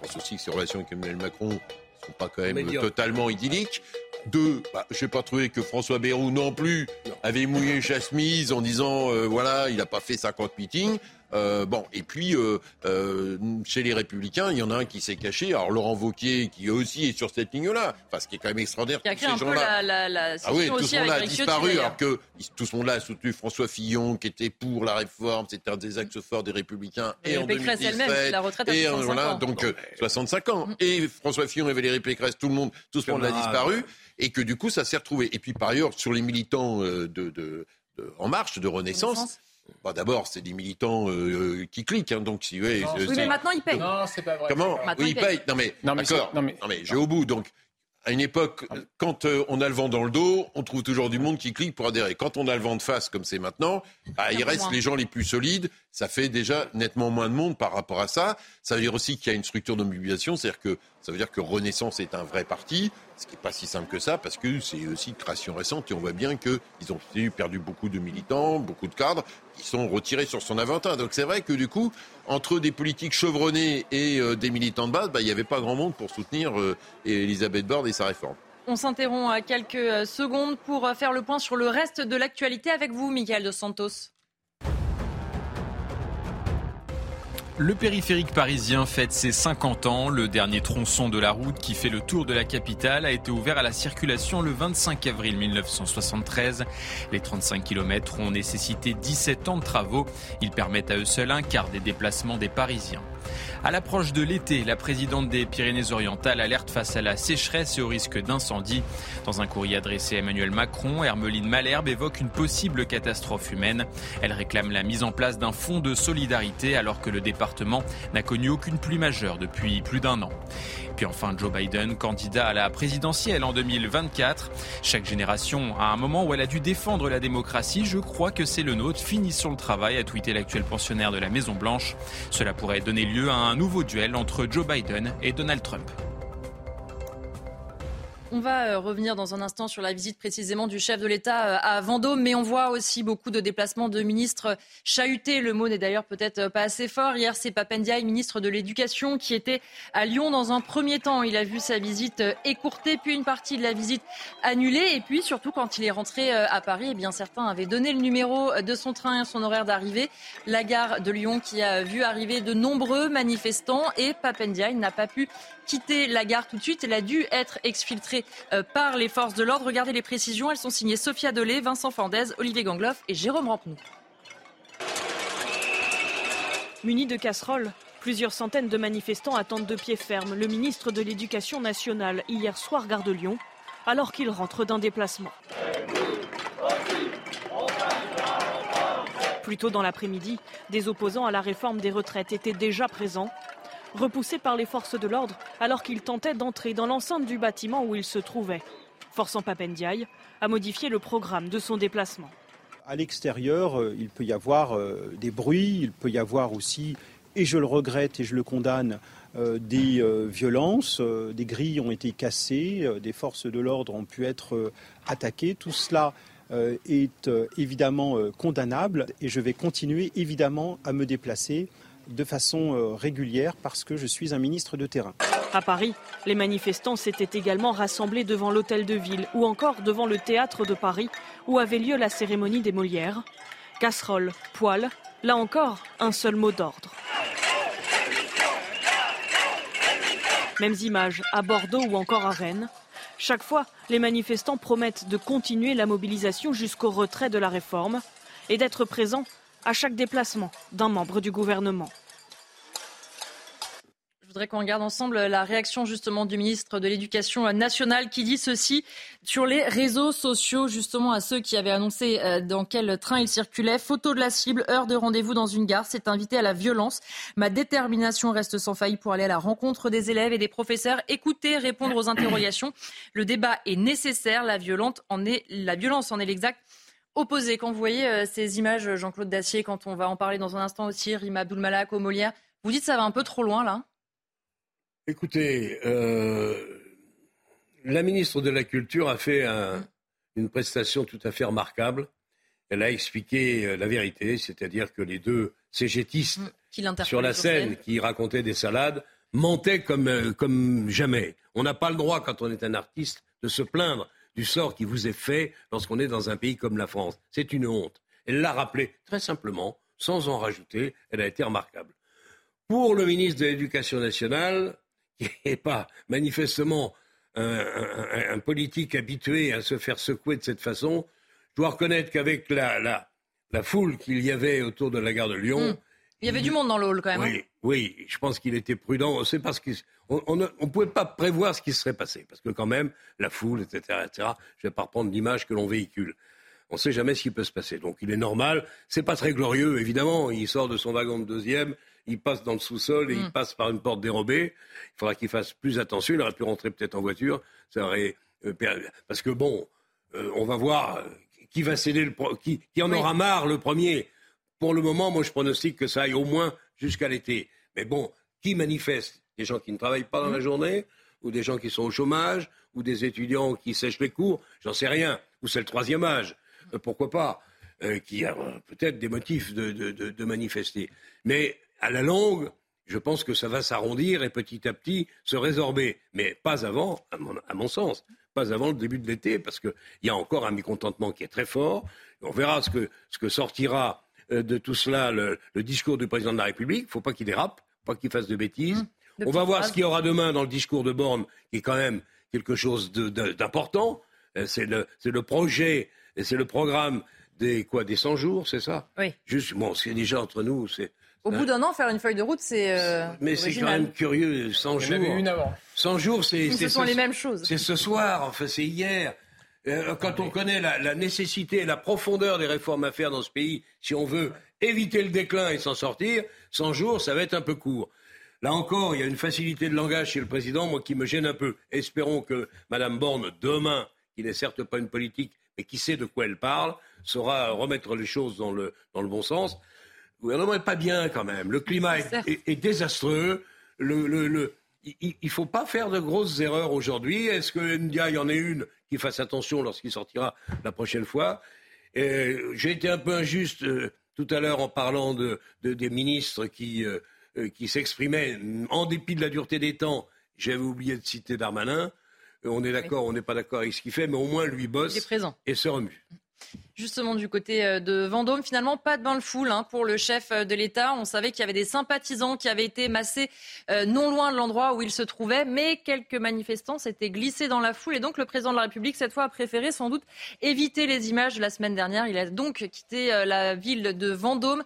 Speaker 7: Je pense aussi que ses relations avec Emmanuel Macron sont pas quand même totalement idylliques. Deux, bah, je n'ai pas trouvé que François Bayrou non plus avait mouillé chasse mise en disant voilà, il n'a pas fait 50 meetings. Euh, bon, et puis euh, euh, chez les Républicains, il y en a un qui s'est caché. Alors Laurent Vauquier, qui aussi est sur cette ligne-là, enfin, ce qui est quand même extraordinaire.
Speaker 1: Qui a créé un peu la, la, la
Speaker 7: ah oui, tout ce monde-là a disparu, alors que tout ce monde-là a soutenu François Fillon, qui était pour la réforme. C'était un des axes forts des Républicains.
Speaker 1: Et, et en Pécresse elle-même, la retraite à et 65 voilà,
Speaker 7: ans. donc 65 ans. Et François Fillon et Valérie Pécresse, tout le monde, tout ce monde-là a disparu, et que du coup, ça s'est retrouvé. Et puis par ailleurs, sur les militants de, de, En Marche, de Renaissance Bon, D'abord, c'est des militants euh, qui cliquent, hein, donc si
Speaker 1: oui, mais maintenant ils payent.
Speaker 6: Non, c'est pas vrai.
Speaker 7: Comment Oui, ils payent. Non mais, non, mais d'accord. Non mais, non, mais j'ai au bout. Donc, à une époque, quand euh, on a le vent dans le dos, on trouve toujours du monde qui clique pour adhérer. Quand on a le vent de face, comme c'est maintenant, bah, il reste les gens les plus solides. Ça fait déjà nettement moins de monde par rapport à ça. Ça veut dire aussi qu'il y a une structure de mobilisation, c'est-à-dire que ça veut dire que Renaissance est un vrai parti, ce qui n'est pas si simple que ça, parce que c'est aussi une création récente et on voit bien qu'ils ont perdu beaucoup de militants, beaucoup de cadres, qui sont retirés sur son avantage. Donc c'est vrai que du coup, entre des politiques chevronnés et euh, des militants de base, bah, il n'y avait pas grand monde pour soutenir euh, Elisabeth Borne et sa réforme.
Speaker 1: On s'interrompt à quelques euh, secondes pour faire le point sur le reste de l'actualité avec vous, Michael Dos Santos.
Speaker 2: Le périphérique parisien fête ses 50 ans. Le dernier tronçon de la route qui fait le tour de la capitale a été ouvert à la circulation le 25 avril 1973. Les 35 km ont nécessité 17 ans de travaux. Ils permettent à eux seuls un quart des déplacements des Parisiens. À l'approche de l'été, la présidente des Pyrénées-Orientales alerte face à la sécheresse et au risque d'incendie. Dans un courrier adressé à Emmanuel Macron, Hermeline Malherbe évoque une possible catastrophe humaine. Elle réclame la mise en place d'un fonds de solidarité alors que le département n'a connu aucune pluie majeure depuis plus d'un an. Puis enfin, Joe Biden, candidat à la présidentielle en 2024. Chaque génération a un moment où elle a dû défendre la démocratie. Je crois que c'est le nôtre. Finissons le travail, a tweeté l'actuel pensionnaire de la Maison-Blanche. Cela pourrait donner lieu à un nouveau duel entre Joe Biden et Donald Trump.
Speaker 1: On va euh, revenir dans un instant sur la visite précisément du chef de l'État euh, à Vendôme, mais on voit aussi beaucoup de déplacements de ministres chahutés. Le mot n'est d'ailleurs peut-être euh, pas assez fort. Hier, c'est Papendiaï, ministre de l'Éducation, qui était à Lyon dans un premier temps. Il a vu sa visite écourtée, puis une partie de la visite annulée. Et puis surtout, quand il est rentré à Paris, eh bien, certains avaient donné le numéro de son train et son horaire d'arrivée. La gare de Lyon qui a vu arriver de nombreux manifestants et Papendiaï n'a pas pu quitter la gare tout de suite. Elle a dû être exfiltrée euh, par les forces de l'ordre. Regardez les précisions. Elles sont signées Sophia Dolé, Vincent Fandez, Olivier Gangloff et Jérôme Rampenou.
Speaker 19: Munis de casseroles, plusieurs centaines de manifestants attendent de pied ferme le ministre de l'Éducation nationale hier soir gare de Lyon, alors qu'il rentre d'un déplacement. Plus tôt dans l'après-midi, des opposants à la réforme des retraites étaient déjà présents repoussé par les forces de l'ordre alors qu'il tentait d'entrer dans l'enceinte du bâtiment où il se trouvait, forçant Papendiaï à modifier le programme de son déplacement.
Speaker 20: À l'extérieur, euh, il peut y avoir euh, des bruits, il peut y avoir aussi, et je le regrette et je le condamne, euh, des violences, des grilles ont été cassées, des forces de l'ordre ont pu être attaquées. Tout cela est évidemment condamnable et je vais continuer évidemment à me déplacer de façon euh, régulière parce que je suis un ministre de terrain.
Speaker 19: À Paris, les manifestants s'étaient également rassemblés devant l'hôtel de ville ou encore devant le théâtre de Paris où avait lieu la cérémonie des Molières. Casserole, poêle, là encore, un seul mot d'ordre. Mêmes images à Bordeaux ou encore à Rennes. Chaque fois, les manifestants promettent de continuer la mobilisation jusqu'au retrait de la réforme et d'être présents à chaque déplacement d'un membre du gouvernement.
Speaker 1: Je voudrais qu'on regarde ensemble la réaction justement du ministre de l'Éducation nationale qui dit ceci sur les réseaux sociaux justement à ceux qui avaient annoncé euh, dans quel train il circulait. Photo de la cible, heure de rendez-vous dans une gare, c'est invité à la violence. Ma détermination reste sans faille pour aller à la rencontre des élèves et des professeurs, écouter, répondre aux interrogations. Le débat est nécessaire, la, violente en est, la violence en est l'exact Quand vous voyez euh, ces images, Jean-Claude Dacier, quand on va en parler dans un instant aussi, Rima Abdulmalak, au Molière, vous dites que ça va un peu trop loin là
Speaker 12: Écoutez, euh, la ministre de la Culture a fait une prestation tout à fait remarquable. Elle a expliqué euh, la vérité, c'est-à-dire que les deux cégétistes mmh, sur la scène, qui racontaient des salades mentaient comme, comme jamais. On n'a pas le droit, quand on est un artiste, de se plaindre du sort qui vous est fait lorsqu'on est dans un pays comme la France. C'est une honte. Elle l'a rappelé très simplement, sans en rajouter. Elle a été remarquable. Pour le ministre de l'Éducation nationale, (laughs) qui n'est pas manifestement un, politique habitué à se faire secouer de cette façon, je dois reconnaître qu'avec la, la, foule qu'il y avait autour de la gare de Lyon,
Speaker 1: hmm. Il y avait du monde dans le hall quand même.
Speaker 12: Hein. Oui, oui, je pense qu'il était prudent. C'est parce qu'on ne pouvait pas prévoir ce qui serait passé. Parce que quand même, la foule, etc., etc., je ne vais pas reprendre l'image que l'on véhicule. On ne sait jamais ce qui peut se passer. Donc il est normal. C'est pas très glorieux, évidemment. Il sort de son wagon de deuxième, il passe dans le sous-sol et il mm. passe par une porte dérobée. Il faudra qu'il fasse plus attention. Il aurait pu rentrer peut-être en voiture. Ça aurait, euh, parce que bon, euh, on va voir euh, qui va céder le qui, qui en aura marre le premier? Pour le moment, moi, je pronostique que ça aille au moins jusqu'à l'été. Mais bon, qui manifeste? Des gens qui ne travaillent pas dans la journée Ou des gens qui sont au chômage Ou des étudiants qui sèchent les cours? J'en sais rien. Ou c'est le troisième âge. Euh, pourquoi pas euh, Qui a euh, peut-être des motifs de, manifester. Mais à la longue, je pense que ça va s'arrondir et petit à petit se résorber. Mais pas avant, à mon, sens, pas avant le début de l'été, parce qu'il y a encore un mécontentement qui est très fort. On verra ce que, ce que sortira de tout cela le, discours du président de la République. Il ne faut pas qu'il dérape, pas qu'il fasse de bêtises. Mmh. On va voir ce qu'il y aura demain dans le discours de Borne, qui est quand même quelque chose d'important. Euh, c'est le, le, projet, et c'est le programme des quoi des 100 jours, c'est ça?
Speaker 1: Oui.
Speaker 12: Juste, bon, c'est déjà entre nous, c'est.
Speaker 1: Au bout d'un an, faire une feuille de route, c'est. Euh,
Speaker 12: mais c'est quand même curieux, 100 jours.
Speaker 6: une avant.
Speaker 12: 100 jours, c'est.
Speaker 1: Ce sont les mêmes choses.
Speaker 12: C'est ce soir, enfin, c'est hier. Euh, quand on connaît la, nécessité et la profondeur des réformes à faire dans ce pays, si on veut éviter le déclin et s'en sortir, 100 jours, ça va être un peu court. Là encore, il y a une facilité de langage chez le président, moi qui me gêne un peu. Espérons que Mme Borne, demain, qui n'est certes pas une politique, mais qui sait de quoi elle parle, saura remettre les choses dans le, dans le bon sens. Le gouvernement n'est pas bien quand même. Le climat est, est, désastreux. Le, le, il ne faut pas faire de grosses erreurs aujourd'hui. Est-ce que Ndia, il y en ait une qui fasse attention lorsqu'il sortira la prochaine fois? J'ai été un peu injuste euh, tout à l'heure en parlant de, de, des ministres qui, euh, euh, qui s'exprimaient en dépit de la dureté des temps. J'avais oublié de citer Darmanin. On est d'accord, on n'est pas d'accord avec ce qu'il fait, mais au moins lui bosse et se remue.
Speaker 1: Justement, du côté euh, de Vendôme, finalement, pas de bain de foule hein, pour le chef euh, de l'État. On savait qu'il y avait des sympathisants qui avaient été massés euh, non loin de l'endroit où il se trouvait, mais quelques manifestants s'étaient glissés dans la foule. Et donc, le président de la République, cette fois, a préféré sans doute éviter les images de la semaine dernière. Il a donc quitté la ville de Vendôme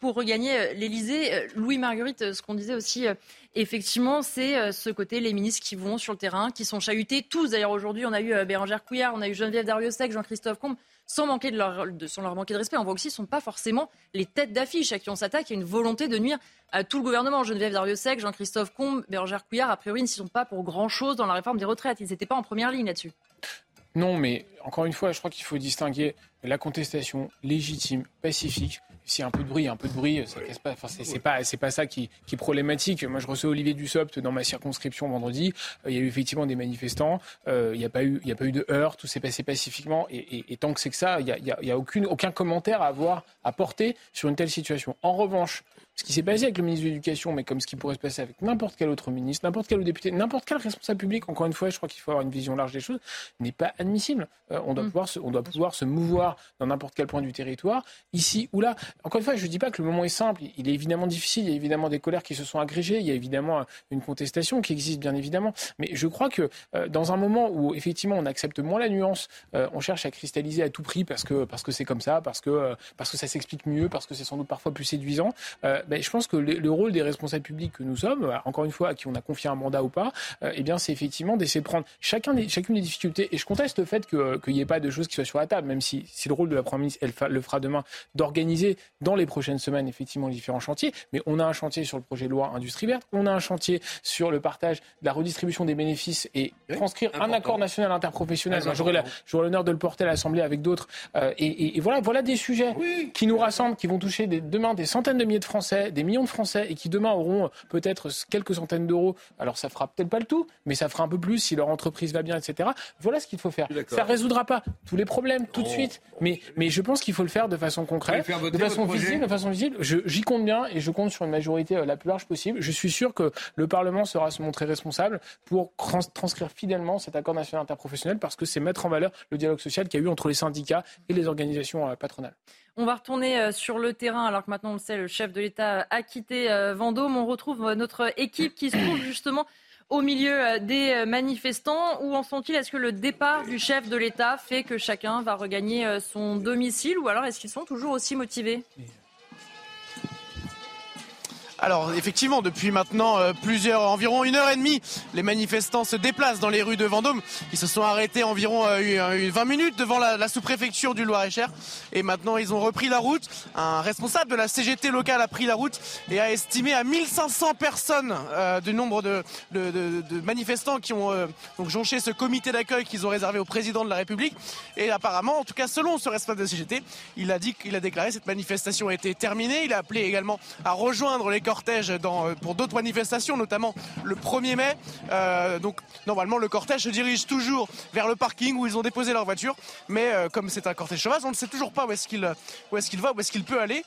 Speaker 1: pour regagner l'Élysée. Louis Marguerite, ce qu'on disait aussi effectivement, c'est ce côté, les ministres qui vont sur le terrain, qui sont chahutés. Tous, d'ailleurs, aujourd'hui, on a eu Bérangère Couillard, on a eu Geneviève Dariussec, Jean-Christophe Combe sans, manquer de sans leur manquer de respect. On voit aussi qu'ils ne sont pas forcément les têtes d'affiche à qui on s'attaque. Il y a une volonté de nuire à tout le gouvernement. Geneviève Dariussec, Jean-Christophe Combe, Bérangère Couillard, a priori, ils ne sont pas pour grand-chose dans la réforme des retraites. Ils n'étaient pas en première ligne là-dessus.
Speaker 6: Non, mais encore une fois, je crois qu'il faut distinguer la contestation légitime, pacifique, s'il y a un peu de bruit, un peu de bruit, ça casse pas. Enfin, c'est pas, c'est pas ça qui, qui, est problématique. Moi, je reçois Olivier Dussopt dans ma circonscription vendredi. Euh, il y a eu effectivement des manifestants. Euh, il n'y a pas eu, il y a pas eu de heurts. Tout s'est passé pacifiquement. Et, et, et, tant que c'est que ça, il n'y a, y a, aucune, aucun commentaire à avoir à porter sur une telle situation. En revanche, ce qui s'est passé avec le ministre de l'Éducation, mais comme ce qui pourrait se passer avec n'importe quel autre ministre, n'importe quel député, n'importe quel responsable public, encore une fois, je crois qu'il faut avoir une vision large des choses, n'est pas admissible. Euh, on, doit mm. pouvoir se, on doit pouvoir se mouvoir dans n'importe quel point du territoire, ici ou là. Encore une fois, je ne dis pas que le moment est simple, il est évidemment difficile, il y a évidemment des colères qui se sont agrégées, il y a évidemment une contestation qui existe bien évidemment, mais je crois que euh, dans un moment où effectivement on accepte moins la nuance, euh, on cherche à cristalliser à tout prix parce que parce que c'est comme ça, parce que parce que ça s'explique mieux, parce que c'est sans doute parfois plus séduisant, ben, je pense que le rôle des responsables publics que nous sommes, euh, encore une fois, à qui on a confié un mandat ou pas, euh, eh bien, c'est effectivement d'essayer de prendre chacun des, chacune des difficultés. Et je conteste le fait qu'il n'y ait pas de choses qui soient sur la table, même si c'est le rôle de la Première ministre, elle le fera demain, d'organiser dans les prochaines semaines, effectivement, les différents chantiers. Mais on a un chantier sur le projet de loi Industrie verte, on a un chantier sur le partage la redistribution des bénéfices et transcrire un accord national interprofessionnel. J'aurai l'honneur de le porter à l'Assemblée avec d'autres. Euh, et, voilà, voilà des sujets qui nous rassemblent, qui vont toucher demain des centaines de milliers de Français, des millions de Français et qui demain auront peut-être quelques centaines d'euros. Alors ça fera peut-être pas le tout, mais ça fera un peu plus si leur entreprise va bien, etc. Voilà ce qu'il faut faire. Ça ne résoudra pas tous les problèmes tout de suite, mais, mais je pense qu'il faut le faire de façon concrète, de façon visible, de façon visible. J'y compte bien et je compte sur une majorité euh, la plus large possible. Je suis sûr que le Parlement sera se montrer responsable pour transcrire fidèlement cet accord national interprofessionnel parce que c'est mettre en valeur le dialogue social qu'il y a eu entre les syndicats et les organisations euh, patronales.
Speaker 1: On va retourner euh, sur le terrain, alors que maintenant on le sait, le chef de l'État a quitté euh, Vendôme. On retrouve euh, notre équipe qui se trouve (clears throat) justement au milieu des manifestants. Où en sont-ils? Est-ce que le départ du chef de l'État fait que chacun va regagner son domicile? Ou alors est-ce qu'ils sont toujours aussi motivés?
Speaker 5: Alors effectivement, depuis maintenant euh, plusieurs, environ une heure et demie, les manifestants se déplacent dans les rues de Vendôme. Ils se sont arrêtés environ 20 euh, minutes devant la, sous-préfecture du Loir-et-Cher. Et maintenant, ils ont repris la route. Un responsable de la CGT locale a pris la route et a estimé à 1500 personnes euh, du nombre de, manifestants qui ont donc jonché ce comité d'accueil qu'ils ont réservé au président de la République. Et apparemment, en tout cas selon ce responsable de la CGT, il a dit qu'il a déclaré cette manifestation été terminée. Il a appelé également à rejoindre les cortège dans, euh, pour d'autres manifestations, notamment le 1er mai. Euh, donc normalement le cortège se dirige toujours vers le parking où ils ont déposé leur voiture. Mais euh, comme c'est un cortège sauvage, on ne sait toujours pas où est-ce qu'il où est-ce va, où est-ce qu'il peut aller.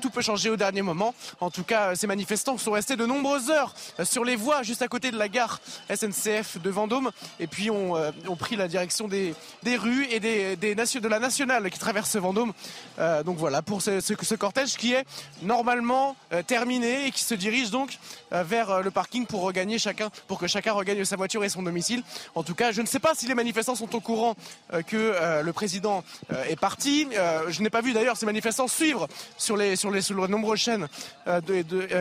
Speaker 5: tout peut changer au dernier moment. En tout cas, ces manifestants sont restés de nombreuses heures sur les voies juste à côté de la gare SNCF de Vendôme. Et puis ont, ont pris la direction des, des rues et des, des de la nationale qui traverse Vendôme. donc voilà pour ce cortège qui est normalement terminé et qui se dirige donc euh, vers euh, le parking pour regagner chacun, pour que chacun regagne sa voiture et son domicile. En tout cas, je ne sais pas si les manifestants sont au courant euh, que le président est parti. Je n'ai pas vu d'ailleurs ces manifestants suivre sur les sur les, nombreuses chaînes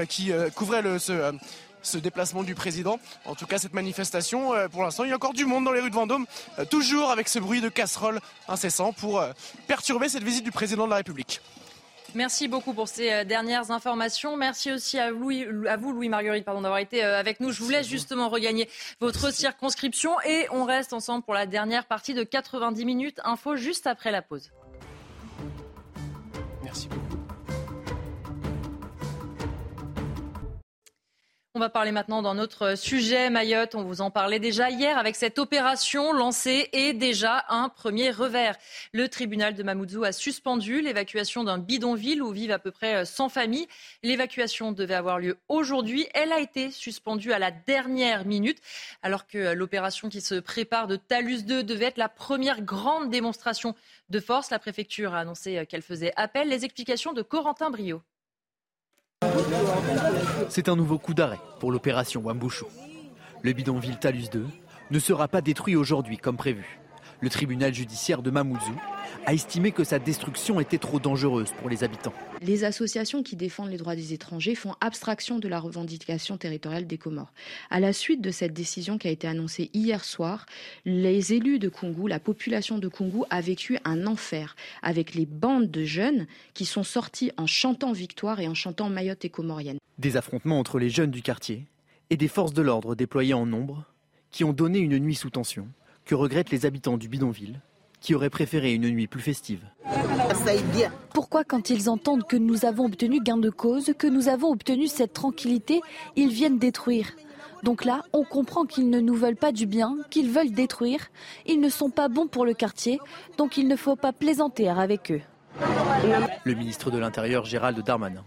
Speaker 5: qui couvraient ce, ce déplacement du président. En tout cas, cette manifestation, pour l'instant, il y a encore du monde dans les rues de Vendôme, toujours avec ce bruit de casserole incessant pour perturber cette visite du président de la République.
Speaker 1: Merci beaucoup pour ces euh, dernières informations. Merci aussi à, Louis, à vous, Louis-Marguerite, d'avoir été euh, avec nous. Je vous laisse justement regagner votre circonscription et on reste ensemble pour la dernière partie de 90 minutes. Info juste après la pause.
Speaker 6: Merci beaucoup.
Speaker 1: On va parler maintenant d'un autre sujet, Mayotte. On vous en parlait déjà hier avec cette opération lancée et déjà un premier revers. Le tribunal de Mamoudzou a suspendu l'évacuation d'un bidonville où vivent à peu près 100 familles. L'évacuation devait avoir lieu aujourd'hui. Elle a été suspendue à la dernière minute alors que l'opération qui se prépare de Talus 2 devait être la première grande démonstration de force. La préfecture a annoncé qu'elle faisait appel. Les explications de Corentin Brio.
Speaker 21: C'est un nouveau coup d'arrêt pour l'opération Wambushu. Le bidonville Talus 2 ne sera pas détruit aujourd'hui comme prévu. Le tribunal judiciaire de Mamoudzou a estimé que sa destruction était trop dangereuse pour les habitants.
Speaker 22: Les associations qui défendent les droits des étrangers font abstraction de la revendication territoriale des Comores. À la suite de cette décision qui a été annoncée hier soir, les élus de Kungu, la population de Kungu a vécu un enfer avec les bandes de jeunes qui sont sortis en chantant victoire et en chantant Mayotte et Comorienne.
Speaker 21: Des affrontements entre les jeunes du quartier et des forces de l'ordre déployées en nombre qui ont donné une nuit sous tension que regrettent les habitants du bidonville qui auraient préféré une nuit plus festive.
Speaker 23: Pourquoi quand ils entendent que nous avons obtenu gain de cause, que nous avons obtenu cette tranquillité, ils viennent détruire? Donc là, on comprend qu'ils ne nous veulent pas du bien, qu'ils veulent détruire. Ils ne sont pas bons pour le quartier, donc il ne faut pas plaisanter avec eux.
Speaker 21: Le ministre de l'Intérieur, Gérald Darmanin,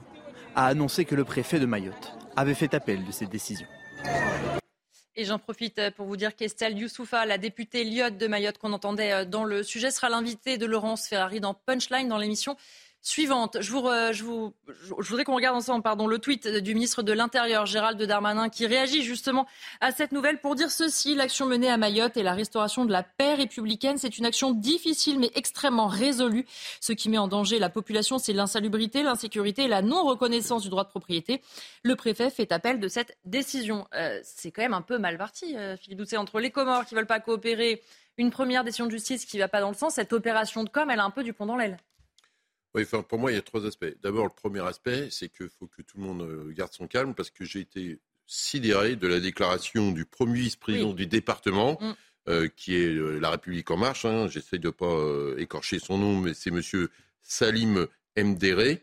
Speaker 21: a annoncé que le préfet de Mayotte avait fait appel de cette décision.
Speaker 1: Et j'en profite pour vous dire qu'Estelle Youssoufa, la députée lyotte de Mayotte qu'on entendait dans le sujet, sera l'invitée de Laurence Ferrari dans Punchline dans l'émission suivante. Je, voudrais qu'on regarde ensemble le tweet du ministre de l'Intérieur, Gérald Darmanin, qui réagit justement à cette nouvelle pour dire ceci. L'action menée à Mayotte et la restauration de la paix républicaine, c'est une action difficile mais extrêmement résolue. Ce qui met en danger la population, c'est l'insalubrité, l'insécurité et la non-reconnaissance du droit de propriété. Le préfet fait appel de cette décision. Euh, c'est quand même un peu mal parti, euh, Philippe Doucet, entre les Comores qui ne veulent pas coopérer, une première décision de justice qui ne va pas dans le sens. Cette opération de com, elle a un peu du pont dans l'aile.
Speaker 7: Oui, enfin, pour moi, il y a trois aspects. D'abord, le premier aspect, c'est qu'il faut que tout le monde garde son calme parce que j'ai été sidéré de la déclaration du premier vice-président du département, mm. euh, qui est euh, La République En Marche. Hein. J'essaie de ne pas euh, écorcher son nom, mais c'est monsieur Salim Mdere,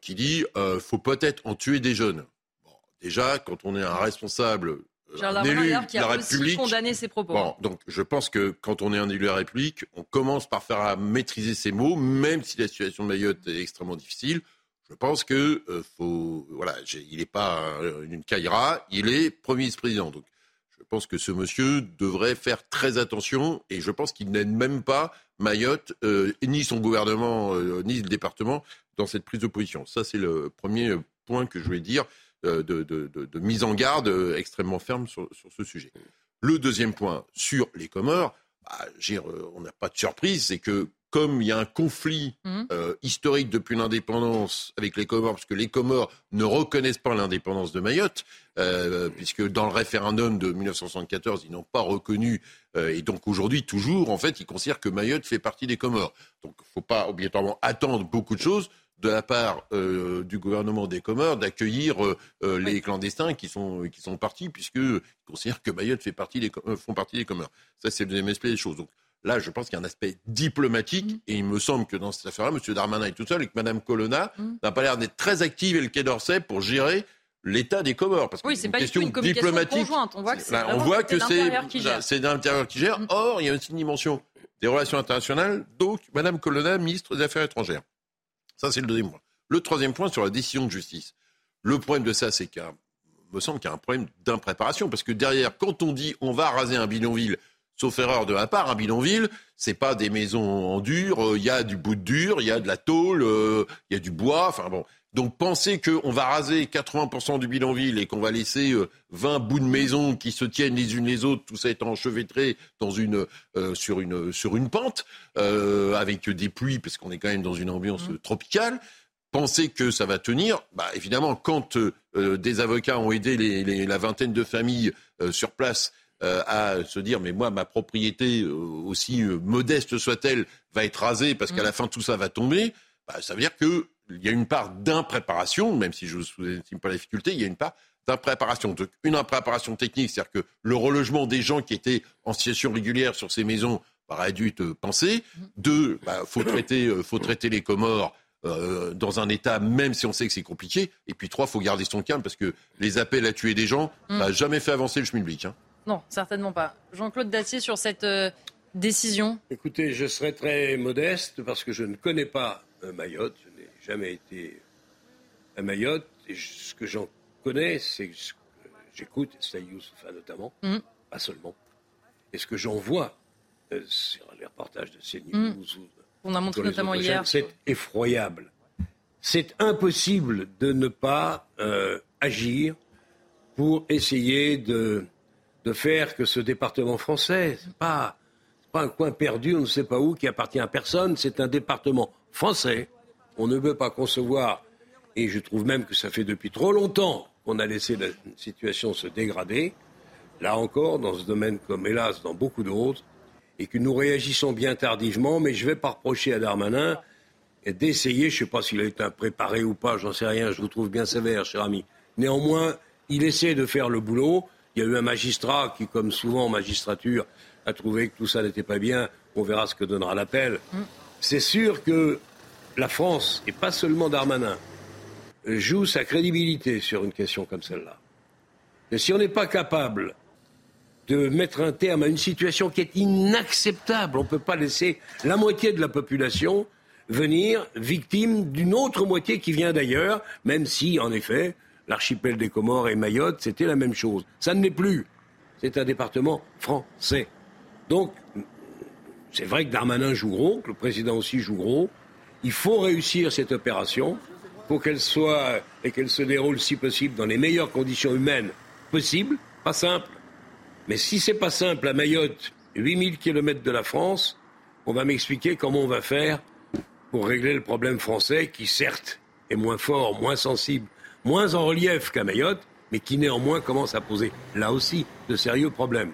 Speaker 7: qui dit faut peut-être en tuer des jeunes. Bon, déjà, quand on est un responsable
Speaker 1: un élu qui a la République. condamné ses propos.
Speaker 7: Bon, donc je pense que quand on est un élu de la République, on commence par faire à maîtriser ses mots, même si la situation de Mayotte est extrêmement difficile. Je pense que euh, faut, voilà, il n'est pas une caïra, il est premier vice-président. Donc je pense que ce monsieur devrait faire très attention et je pense qu'il n'aide même pas Mayotte, euh, ni son gouvernement, euh, ni le département dans cette prise de position. Ça, c'est le premier point que je voulais dire. Euh, de, mise en garde euh, extrêmement ferme sur, ce sujet. Le deuxième point, sur les Comores, bah, euh, on n'a pas de surprise, c'est que comme il y a un conflit mmh. historique depuis l'indépendance avec les Comores, parce que les Comores ne reconnaissent pas l'indépendance de Mayotte, puisque dans le référendum de 1974, ils n'ont pas reconnu, et donc aujourd'hui, toujours, en fait, ils considèrent que Mayotte fait partie des Comores. Donc il ne faut pas obligatoirement attendre beaucoup de choses de la part euh, du gouvernement des Comores d'accueillir euh, euh, les clandestins qui sont, qui sont partis, puisqu'ils considèrent que Mayotte fait partie des, font partie des Comores. Ça, c'est le deuxième aspect des choses. Donc là, je pense qu'il y a un aspect diplomatique, mm. et il me semble que dans cette affaire-là, M. Darmanin est tout seul, et que Mme Colonna mm. n'a pas l'air d'être très active et le Quai d'Orsay pour gérer l'état des Comores. Parce que
Speaker 1: oui, c'est pas question une diplomatique. Conjointe. On voit que c'est,
Speaker 7: on voit que c'est, l'intérieur qui gère. Mm. Or, il y a aussi une dimension des relations internationales. Donc, Mme Colonna, ministre des Affaires étrangères. Ça, c'est le deuxième point. Le troisième point sur la décision de justice. Le problème de ça, c'est qu'il me semble qu'il y a un problème d'impréparation. Parce que derrière, quand on dit on va raser un bidonville, sauf erreur de ma part, un bidonville, c'est pas des maisons en dur, euh, il y a du bout de dur, il y a de la tôle, euh, il y a du bois, enfin bon. Donc penser qu'on va raser 80% du bidonville et qu'on va laisser 20 euh, bouts de maisons qui se tiennent les unes les autres, tout ça étant enchevêtré dans une, euh, sur, une, sur une pente, euh, avec des pluies, parce qu'on est quand même dans une ambiance mmh. tropicale, penser que ça va tenir, bah, évidemment, quand des avocats ont aidé les, la vingtaine de familles sur place à se dire mais moi ma propriété aussi modeste soit-elle va être rasée parce qu'à mmh. la fin tout ça va tomber, bah, ça veut dire que il y a une part d'impréparation, même si je ne sous-estime pas la difficulté, il y a une part d'impréparation. Une impréparation technique, c'est-à-dire que le relogement des gens qui étaient en situation régulière sur ces maisons aurait dû être pensé. Deux, il bah, faut, traiter, euh, faut traiter les Comores euh, dans un état, même si on sait que c'est compliqué. Et puis trois, faut garder son calme parce que les appels à tuer des gens, mm. n'a jamais fait avancer le schmilblick. Hein.
Speaker 1: Non, certainement pas. Jean-Claude Dacier sur cette euh, décision.
Speaker 12: Écoutez, je serai très modeste parce que je ne connais pas Mayotte. Jamais été à Mayotte. Et ce que j'en connais, c'est que j'écoute Saïd Youssoufa notamment, mm. pas seulement. Et ce que j'en vois euh, sur les reportages de CNews, mm.
Speaker 1: on a montré notamment hier,
Speaker 12: c'est effroyable. C'est impossible de ne pas euh, agir pour essayer de, de faire que ce département français, ce n'est pas, pas un coin perdu, on ne sait pas où, qui appartient à personne, c'est un département français. On ne veut pas concevoir, et je trouve même que ça fait depuis trop longtemps on a laissé la situation se dégrader, là encore, dans ce domaine comme hélas dans beaucoup d'autres, et que nous réagissons bien tardivement, mais je ne vais pas reprocher à Darmanin d'essayer, je ne sais pas s'il a été préparé ou pas, j'en sais rien, je vous trouve bien sévère, cher ami. Néanmoins, il essaie de faire le boulot. Il y a eu un magistrat qui, comme souvent en magistrature, a trouvé que tout ça n'était pas bien. On verra ce que donnera l'appel. Mm. C'est sûr que la France, et pas seulement Darmanin, joue sa crédibilité sur une question comme celle-là. Et si on n'est pas capable de mettre un terme à une situation qui est inacceptable, on ne peut pas laisser la moitié de la population venir victime d'une autre moitié qui vient d'ailleurs, même si, en effet, l'archipel des Comores et Mayotte, c'était la même chose. Ça ne l'est plus. C'est un département français. Donc, c'est vrai que Darmanin joue gros, que le président aussi joue gros. Il faut réussir cette opération pour qu'elle soit et qu'elle se déroule si possible dans les meilleures conditions humaines possibles. Pas simple. Mais si c'est pas simple à Mayotte, 8000 km de la France, on va m'expliquer comment on va faire pour régler le problème français qui, certes, est moins fort, moins sensible, moins en relief qu'à Mayotte, mais qui néanmoins commence à poser là aussi de sérieux problèmes.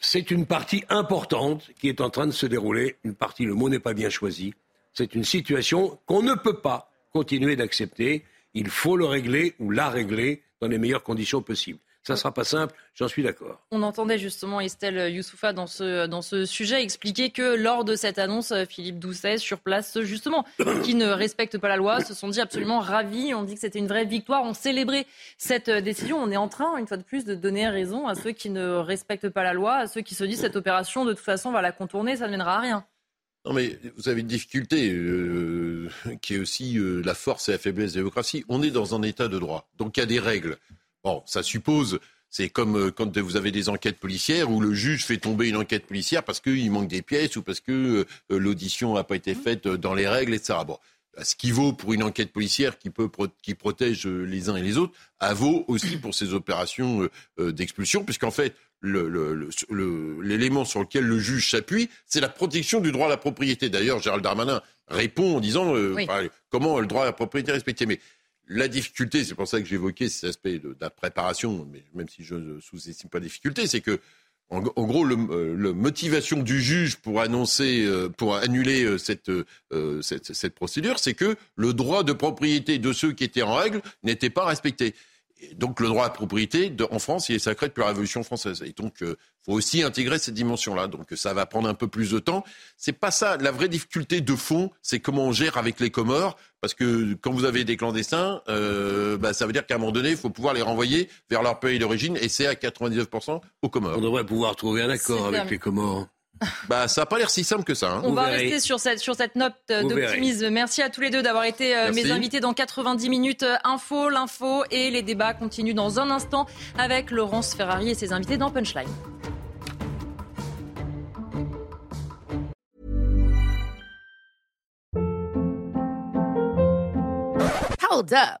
Speaker 12: C'est une partie importante qui est en train de se dérouler. Une partie, le mot n'est pas bien choisi. C'est une situation qu'on ne peut pas continuer d'accepter. Il faut le régler ou la régler dans les meilleures conditions possibles. Ça ne sera pas simple, j'en suis d'accord.
Speaker 1: On entendait justement Estelle Youssoufa dans ce, dans ce sujet expliquer que lors de cette annonce, Philippe Doucet, sur place, justement, qui ne respectent pas la loi, se sont dit absolument ravis. On dit que c'était une vraie victoire. On célébrait cette décision. On est en train, une fois de plus, de donner raison à ceux qui ne respectent pas la loi, à ceux qui se disent cette opération, de toute façon, va la contourner, ça ne mènera à rien.
Speaker 7: Non, mais vous avez une difficulté euh, qui est aussi euh, la force et la faiblesse de la démocratie. On est dans un état de droit, donc il y a des règles. Bon, ça suppose, c'est comme euh, quand vous avez des enquêtes policières où le juge fait tomber une enquête policière parce qu'il manque des pièces ou parce que l'audition n'a pas été faite dans les règles, etc. Bon, ce qui vaut pour une enquête policière qui, peut, qui protège les uns et les autres, a vaut aussi pour ces opérations d'expulsion, puisqu'en fait, l'élément sur lequel le juge s'appuie, c'est la protection du droit à la propriété. D'ailleurs, Gérald Darmanin répond en disant euh, comment le droit à la propriété est respecté. Mais la difficulté, c'est pour ça que j'évoquais cet aspect de, la préparation, mais même si je ne sous-estime pas la difficulté, c'est que en, gros, la euh, motivation du juge pour annoncer, euh, pour annuler cette, cette procédure, c'est que le droit de propriété de ceux qui étaient en règle n'était pas respecté donc le droit à propriété en France, il est sacré depuis la Révolution française. Et donc, il euh, faut aussi intégrer cette dimension-là. Donc, ça va prendre un peu plus de temps. C'est pas ça. La vraie difficulté de fond, c'est comment on gère avec les Comores. Parce que quand vous avez des clandestins, euh, bah, ça veut dire qu'à un moment donné, il faut pouvoir les renvoyer vers leur pays d'origine. Et c'est à 99% aux Comores.
Speaker 12: On devrait pouvoir trouver un accord avec les Comores. (laughs)
Speaker 7: Bah, ça n'a pas l'air si simple que ça. Hein.
Speaker 1: On va rester sur cette, sur cette note d'optimisme. Merci à tous les deux d'avoir été euh, mes invités dans 90 minutes euh, info, l'info et les débats continuent dans un instant avec Laurence Ferrari et ses invités dans Punchline.
Speaker 24: Hold up.